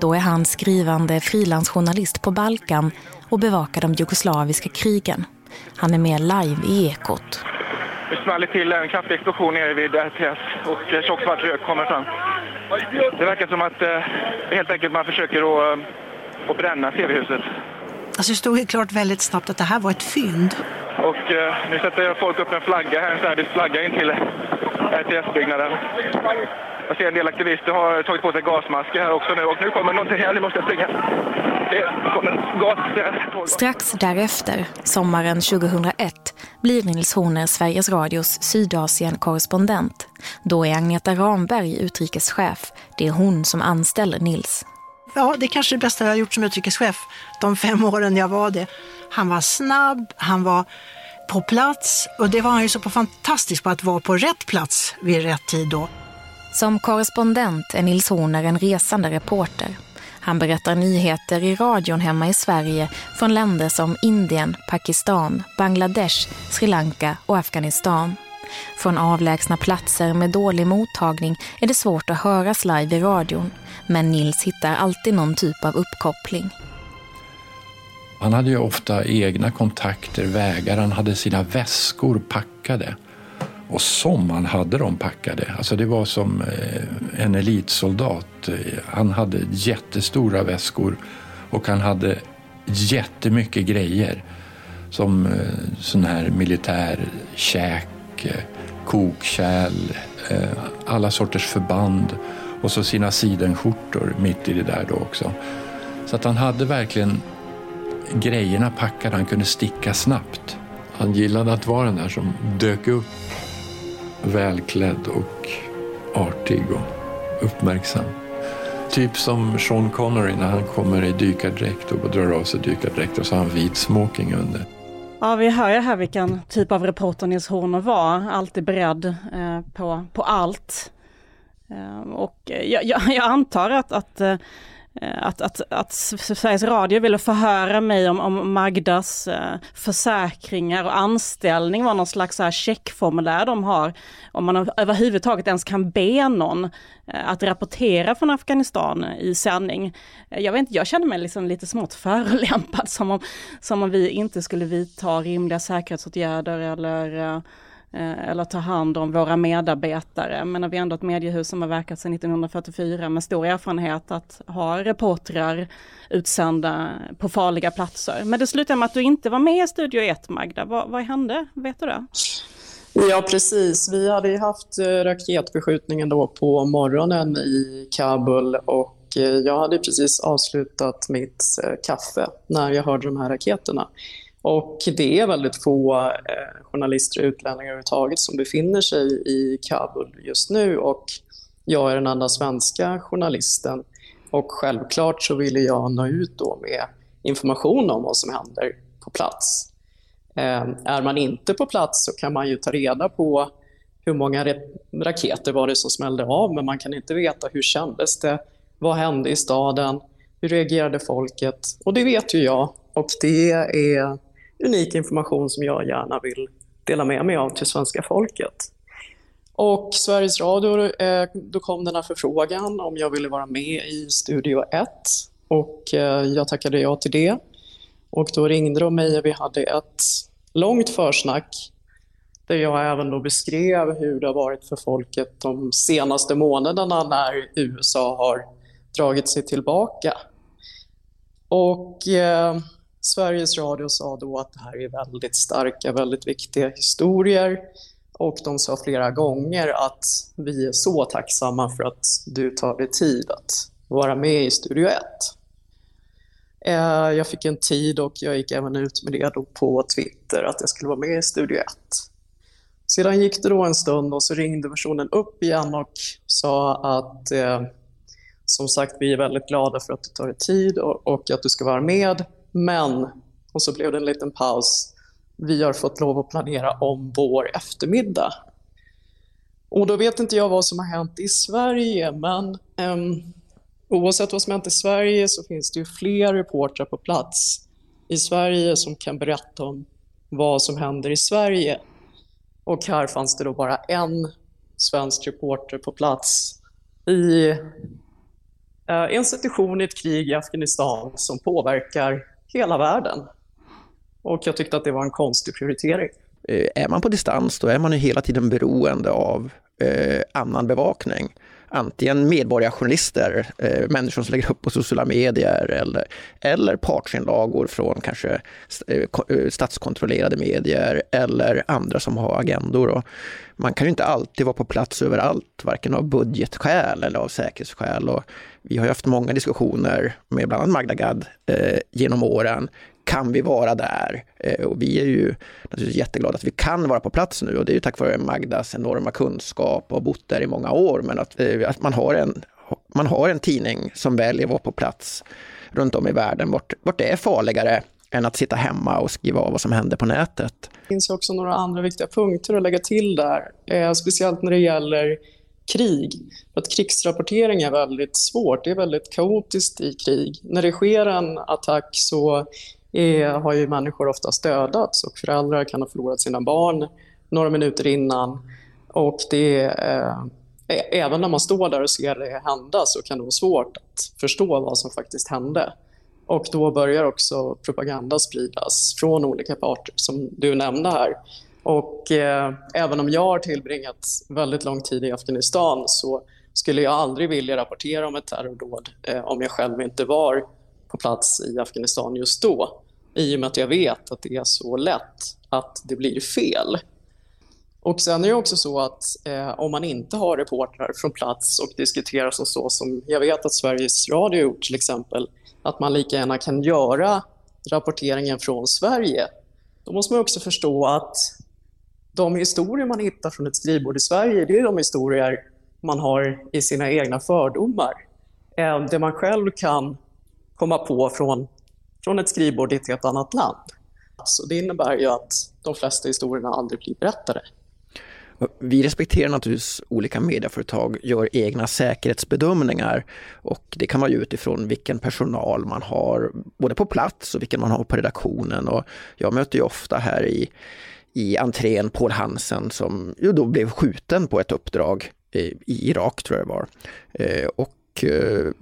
Då är han skrivande frilansjournalist på Balkan och bevakar de jugoslaviska krigen. Han är med live i Ekot. Det smäller till en kraftig explosion nere vid RTS och tjocksvart rök kommer fram. Det verkar som att eh, helt enkelt man försöker att, eh, att bränna TV-huset. Alltså det stod ju klart väldigt snabbt att det här var ett fynd. Och eh, nu sätter folk upp en flagga här, en serbisk flagga in till RTS-byggnaden. Jag ser en del aktivister har tagit på sig gasmasker här också nu och nu kommer någonting här, nu måste jag springa. Det kommer gas. Strax därefter, sommaren 2001, blir Nils Horner Sveriges Radios Sydasien-korrespondent. Då är Agneta Ramberg utrikeschef. Det är hon som anställer Nils. Ja, det är kanske det bästa jag har gjort som utrikeschef de fem åren jag var det. Han var snabb, han var på plats och det var han ju så fantastisk på att vara på rätt plats vid rätt tid då. Som korrespondent är Nils Horner en resande reporter. Han berättar nyheter i radion hemma i Sverige från länder som Indien, Pakistan, Bangladesh, Sri Lanka och Afghanistan. Från avlägsna platser med dålig mottagning är det svårt att höras live i radion. Men Nils hittar alltid någon typ av uppkoppling. Han hade ju ofta egna kontakter, vägar, han hade sina väskor packade. Och som han hade dem packade. Alltså det var som eh, en elitsoldat. Eh, han hade jättestora väskor och han hade jättemycket grejer. Som eh, sån här militär käk, kokkärl, alla sorters förband och så sina sidenskjortor mitt i det där då också. Så att han hade verkligen grejerna packade, han kunde sticka snabbt. Han gillade att vara den där som dök upp välklädd och artig och uppmärksam. Typ som Sean Connery när han kommer i dykardräkt och drar av sig dykardräkt och så har han vit smoking under. Ja, vi hör ju här vilken typ av reporter Nils Horner var, alltid beredd eh, på, på allt. Eh, och eh, jag, jag, jag, antar att, att eh, Eh, Eh, att, att, att Sveriges Radio ville förhöra mig om, om Magdas eh, försäkringar och anställning var någon slags så här checkformulär de har. Om man överhuvudtaget ens kan be någon eh, att rapportera från Afghanistan i sändning. Jag vet inte, jag känner mig liksom lite smått förolämpad som om, som om vi inte skulle vidta rimliga säkerhetsåtgärder eller Eh, eller ta hand om våra medarbetare. Men vi är ändå ett mediehus som har verkat sedan 1944 med stor erfarenhet att ha reportrar utsända på farliga platser. Men det slutade med att du inte var med i Studio 1 Magda. Vad, vad hände? Vet du det? Ja, precis. Vi hade ju haft eh, raketbeskjutningen då på morgonen i Kabul och eh, jag hade precis avslutat mitt kaffe när jag hörde de här raketerna. Och det är väldigt få eh, journalister och utlänningar överhuvudtaget som befinner sig i Kabul just nu och jag är den enda svenska journalisten. Och självklart så ville jag nå ut då med information om vad som händer på plats. Eh, är man inte på plats så kan man ju ta reda på hur många raketer var det som smällde av, men man kan inte veta hur kändes det, vad hände i staden, hur reagerade folket? Och det vet ju jag och det är unik information som jag gärna vill dela med mig av till svenska folket. Och Sveriges Radio, eh, då kom den här förfrågan om jag ville vara med i Studio 1 och eh, jag tackade ja till det. Och då ringde de mig och vi hade ett långt försnack där jag även då beskrev hur det har varit för folket de senaste månaderna när USA har dragit sig tillbaka. Och eh, Sveriges Radio sa då att det här är väldigt starka, väldigt viktiga historier och de sa flera gånger att vi är så tacksamma för att du tar dig tid att vara med i Studio 1. Eh, jag fick en tid och jag gick även ut med det då på Twitter att jag skulle vara med i Studio 1. Sedan gick det då en stund och så ringde personen upp igen och sa att eh, som sagt, vi är väldigt glada för att du tar dig tid och, och att du ska vara med. Men, och så blev det en liten paus, vi har fått lov att planera om vår eftermiddag. Och då vet inte jag vad som har hänt i Sverige, men um, oavsett vad som har hänt i Sverige så finns det ju fler reportrar på plats i Sverige som kan berätta om vad som händer i Sverige. Och här fanns det då bara en svensk reporter på plats i eh, uh, en situation i ett krig i Afghanistan som påverkar hela världen. Och jag tyckte att det var en konstig prioritering. Eh, är man på distans, då är man ju hela tiden beroende av eh, annan bevakning. Antingen medborgarjournalister, eh, människor som lägger upp på sociala medier eller, eller partsinlagor från kanske eh, eh, statskontrollerade medier eller andra som har agendor. Och man kan ju inte alltid vara på plats överallt, varken av budgetskäl eller av säkerhetsskäl. Och vi har haft många diskussioner med bland annat Magda Gad eh, genom åren. Kan vi vara där? Eh, och vi är ju naturligtvis jätteglada att vi kan vara på plats nu och det är ju tack vare Magdas enorma kunskap och bott där i många år. Men att, eh, att man, har en, man har en tidning som väljer att vara på plats runt om i världen, vart, vart det är farligare än att sitta hemma och skriva av vad som händer på nätet. Det finns också några andra viktiga punkter att lägga till där, eh, speciellt när det gäller krig. För att krigsrapportering är väldigt svårt, det är väldigt kaotiskt i krig. När det sker en attack så är, har ju människor ofta dödats och föräldrar kan ha förlorat sina barn några minuter innan. Och det eh, även när man står där och ser det hända så kan det vara svårt att förstå vad som faktiskt hände. Och då börjar också propaganda spridas från olika parter, som du nämnde här. Och eh, även om jag har tillbringat väldigt lång tid i Afghanistan så skulle jag aldrig vilja rapportera om ett terrordåd eh, om jag själv inte var på plats i Afghanistan just då. I och med att jag vet att det är så lätt att det blir fel. Och sen är det också så att eh, om man inte har reportrar från plats och diskuterar som så som jag vet att Sveriges Radio gjort till exempel, att man lika gärna kan göra rapporteringen från Sverige. Då måste man också förstå att de historier man hittar från ett skrivbord i Sverige, det är de historier man har i sina egna fördomar. Eh, det man själv kan komma på från, från ett skrivbord i ett helt annat land. Så det innebär ju att de flesta historierna aldrig blir berättade. Vi respekterar naturligtvis olika medieföretag gör egna säkerhetsbedömningar och det kan vara utifrån vilken personal man har både på plats och vilken man har på redaktionen. Och jag möter ju ofta här i, i entrén Paul Hansen som ju då blev skjuten på ett uppdrag i Irak tror jag det var. Eh, och eh,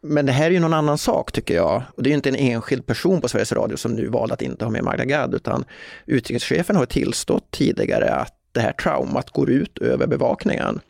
men det här är ju någon annan sak tycker jag. Och det är inte en enskild person på Sveriges Radio som nu valde att inte ha med Magda Gad, utan utrikeschefen har tillstått tidigare att det här traumat går ut över bevakningen.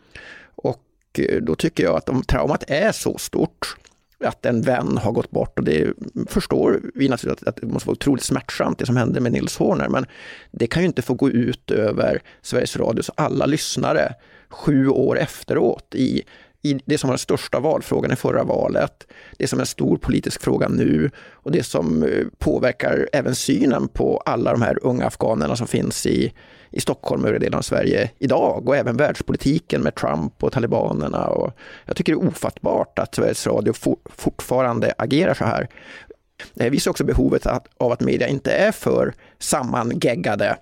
Och eh, då tycker jag att om traumat är så stort, att en vän har gått bort. Och det förstår vi naturligtvis att det måste vara otroligt smärtsamt det som hände med Nils Horner, men det kan ju inte få gå ut över Sveriges Radios alla lyssnare sju år efteråt i i det som var den största valfrågan i förra valet, det som är en stor politisk fråga nu och det som eh, påverkar även synen på alla de här unga afghanerna som finns i, i Stockholm och övriga delar av Sverige idag och även världspolitiken med Trump och talibanerna. Och jag tycker det är ofattbart att Sveriges Radio for, fortfarande agerar så här. Eh, det visar också behovet av att media inte är för sammangeggade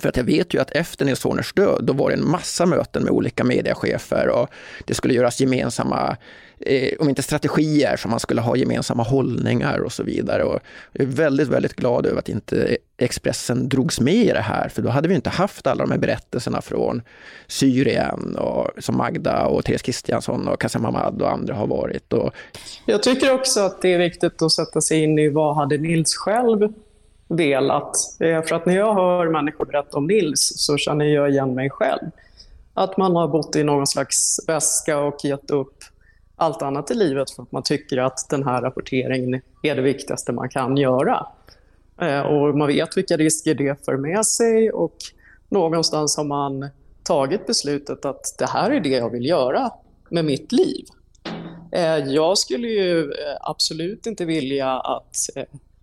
för att jag vet ju att efter Nils Horners död, då var det en massa möten med olika mediechefer och det skulle göras gemensamma, eh, om inte strategier, så man skulle ha gemensamma hållningar och så vidare. Och jag är väldigt, väldigt glad över att inte Expressen drogs med i det här, för då hade vi inte haft alla de här berättelserna från Syrien, och, som Magda och Therese Kristiansson och Kassem Hamad och andra har varit. Och... Jag tycker också att det är viktigt att sätta sig in i vad hade Nils själv velat. Eh, för att när jag hör människor berätta om Nils så känner jag igen mig själv. Att man har bott i någon slags väska och gett upp allt annat i livet för att man tycker att den här rapporteringen är det viktigaste man kan göra. Eh, och man vet vilka risker det för med sig och någonstans har man tagit beslutet att det här är det jag vill göra med mitt liv. Eh, jag skulle ju absolut inte vilja att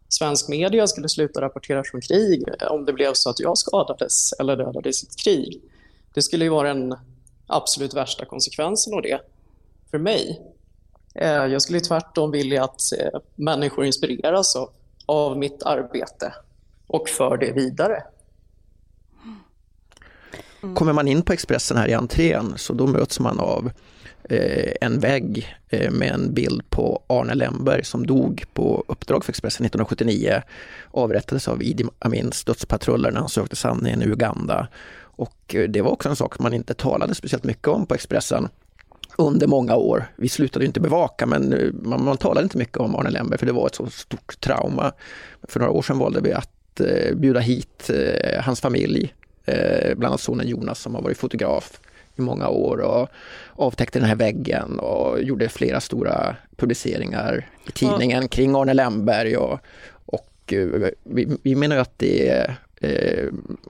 svensk media skulle sluta rapportera från krig eh, om det blev så att jag skadades eller dödades i ett krig. Det skulle ju vara den absolut värsta konsekvensen av det för mig. Eh, jag skulle tvärtom vilja att eh, människor inspireras av, av mitt arbete och för det vidare. Kommer man in på Expressen här i entrén så då möts man av Eh, en vägg eh, med en bild på Arne Lemberg som dog på uppdrag för Expressen 1979. Avrättades av Idi Amins dödspatruller när han sökte sanningen i Uganda. Och eh, det var också en sak man inte talade speciellt mycket om på Expressen under många år. Vi slutade inte bevaka men man, man talade inte mycket om Arne Lemberg för det var ett så stort trauma. För några år sedan valde vi att eh, bjuda hit eh, hans familj, eh, bland annat sonen Jonas som har varit fotograf i många år och avtäckte den här väggen och gjorde flera stora publiceringar i tidningen ja. kring Arne Lemberg och, och eh, vi, vi menar ju att det eh,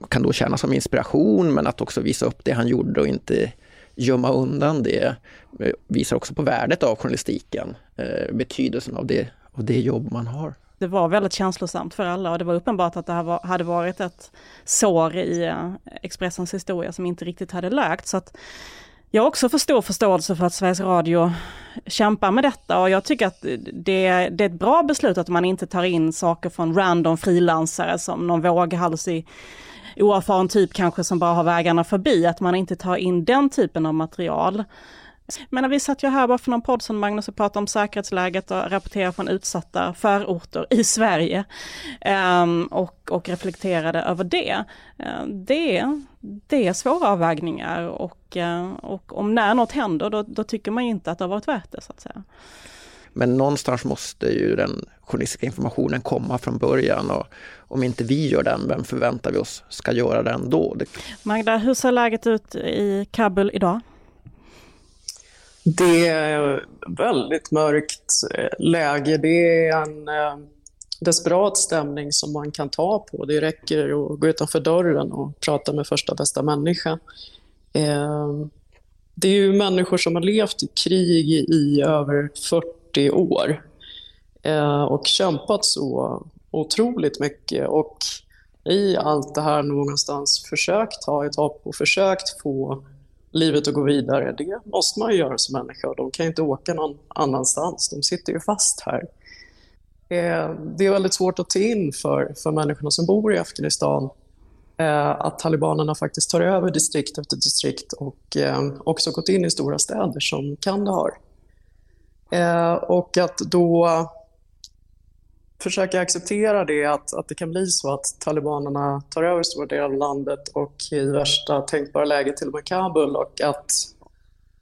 kan då tjäna som inspiration men att också visa upp det han gjorde och inte gömma undan det eh, visar också på värdet av journalistiken, eh, betydelsen av det, av det jobb man har det var väldigt känslosamt för alla och det var uppenbart att det här var, hade varit ett sår i eh, Expressens historia som inte riktigt hade läkt. Så att jag har också för stor förståelse för att Sveriges Radio kämpar med detta och jag tycker att det, det är ett bra beslut att man inte tar in saker från random frilansare som någon våghalsig oerfaren typ kanske som bara har vägarna förbi, att man inte tar in den typen av material. Men vi satt ju här bara för någon podd som Magnus och pratade om säkerhetsläget och rapporterade från utsatta förorter i Sverige. Um, och, och reflekterade över det. Uh, det, det är svåra avvägningar och, uh, och om när något händer då, då tycker man inte att det har varit värt det så att säga. Men någonstans måste ju den journalistiska informationen komma från början och om inte vi gör den, vem förväntar vi oss ska göra den då? Magda, hur ser läget ut i Kabul idag? Det är väldigt mörkt eh, läge. Det är en eh, desperat stämning som man kan ta på. Det räcker att gå utanför dörren och prata med första bästa människa. Eh, det är ju människor som har levt i krig i över 40 år och kämpat så otroligt mycket och i allt det här någonstans försökt ha ett hopp och försökt få livet att gå vidare. Det måste man ju göra som människa. De kan inte åka någon annanstans. De sitter ju fast här. Det är väldigt svårt att ta in för, för människorna som bor i Afghanistan eh, att talibanerna faktiskt tar över distrikt efter distrikt och eh, också gått in i stora städer som Kandahar. Eh, och att då försöka acceptera det, att, att det kan bli så att talibanerna tar över stora delar av landet och i värsta tänkbara läge till och med Kabul och att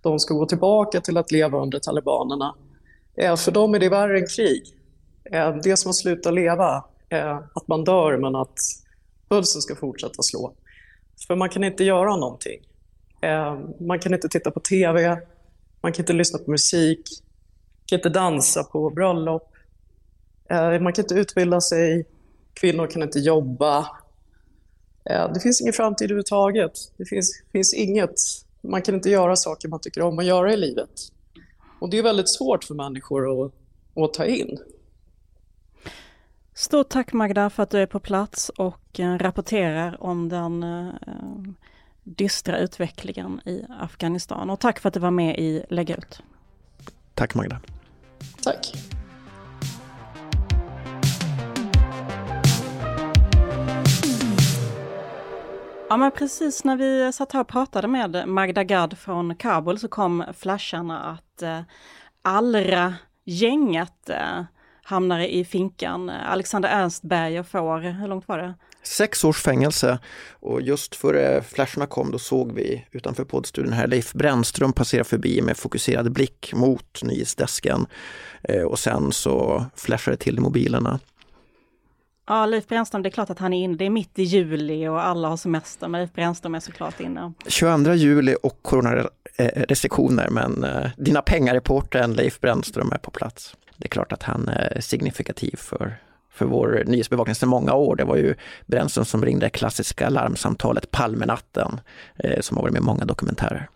de ska gå tillbaka till att leva under talibanerna. Eh, för dem är det värre än krig. Eh, det är som att sluta leva, eh, att man dör men att pulsen ska fortsätta slå. För man kan inte göra någonting. Man kan inte titta på TV, man kan inte lyssna på musik, man kan inte dansa på bröllop, man kan inte utbilda sig, kvinnor kan inte jobba. Eh, det finns ingen framtid överhuvudtaget. Det finns, finns inget. Man kan inte göra saker man tycker om att göra i livet. Och det är väldigt svårt för människor att, att ta in. Stort tack Magda för att du är på plats och eh, rapporterar om den dystra utvecklingen i Afghanistan. Och tack för att du var med i Lägg ut. Tack Magda. Tack. Ja men precis när vi satt här och pratade med Magda Gad från Kabul så kom flasharna att eh, Allra-gänget eh, hamnar i finkan. Alexander Ernstberger får, hur långt var det? Sex års fängelse och just före eh, flasharna kom då såg vi utanför poddstudion här Leif Brännström passera förbi med fokuserad blick mot nyhetsdesken eh, och sen så flashade det till i mobilerna. Ja, Leif Brännström, det är klart att han är inne. Det är mitt i juli och alla har semester, men Leif Brännström är såklart inne. 22 juli och coronarestriktioner, men eh, dina pengareportern Leif Brännström är på plats. Det är klart att han är signifikativ för, för vår nyhetsbevakning sedan många år. Det var ju Brännström som ringde det klassiska larmsamtalet Palmenatten, eh, som har varit med i många dokumentärer.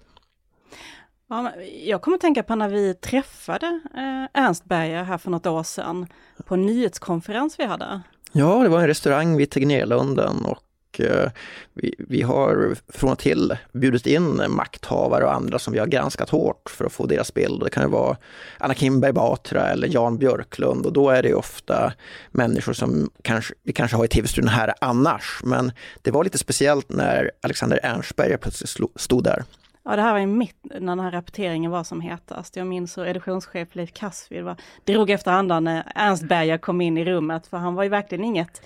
Ja, jag kommer att tänka på när vi träffade eh, Ernst Berger här för något år sedan på en nyhetskonferens vi hade. Ja, det var en restaurang vid Tegnérlunden och eh, vi, vi, har från och till bjudit in makthavare och andra som vi har granskat hårt för att få deras bild. Det kan ju vara Anna Kinberg Batra eller Jan Björklund och då är det ofta människor som kanske, vi kanske har i tv-studion här annars. Men det var lite speciellt när Alexander Ernstberger plötsligt stod där. Ja, det här var ju mitt när den här rapporteringen var som hetast. Jag minns hur editionschef Leif Kassvid var, drog efter andan när Ernst Berger kom in i rummet, för han var ju verkligen inget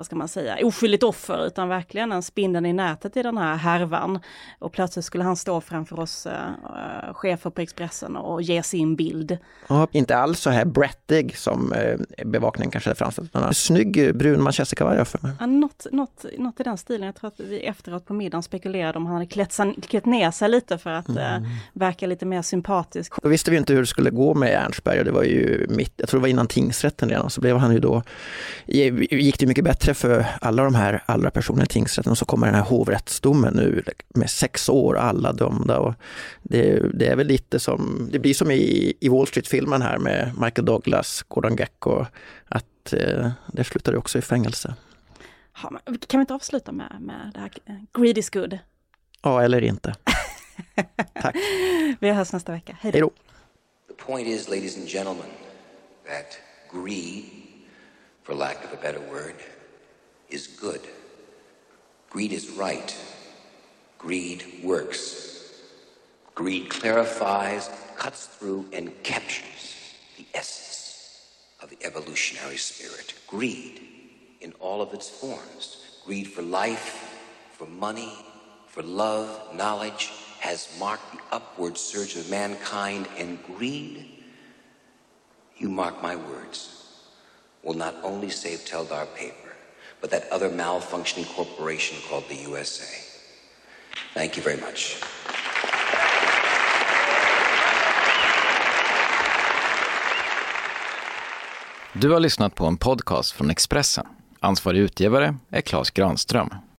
vad ska man säga, oskyldigt offer, utan verkligen en spindeln i nätet i den här härvan. Och plötsligt skulle han stå framför oss äh, chefer på Expressen och ge sin bild. Ja, inte alls så här brättig som äh, bevakningen kanske framställt. Snygg brun manchesterkavaj jag för mig. Ja, något, något, något i den stilen. Jag tror att vi efteråt på middagen spekulerade om han hade klätt, klätt ner sig lite för att mm. äh, verka lite mer sympatisk. Då visste vi inte hur det skulle gå med Ernstberg och det var ju mitt, jag tror det var innan tingsrätten redan, så blev han ju då, gick det mycket bättre för alla de här andra personerna i tingsrätten och så kommer den här hovrättsdomen nu med sex år, alla dömda. Och det, det är väl lite som, det blir som i, i Wall Street-filmen här med Michael Douglas, Gordon Gecko, att eh, det slutar också i fängelse. Ja, kan vi inte avsluta med, med det här Greed is good? Ja, eller inte. Tack. Vi hörs nästa vecka. Hej då. The point is, ladies and gentlemen, that greed, for lack of a better word, is good. Greed is right. Greed works. Greed clarifies, cuts through, and captures the essence of the evolutionary spirit. Greed in all of its forms. Greed for life, for money, for love, knowledge, has marked the upward surge of mankind, and greed you mark my words, will not only save Teldar paper, but that other malfunctioning corporation called the USA. Thank you very much. Du har lyssnat på en podcast från Expressen. Ansvarig utgivare är Klas Granström.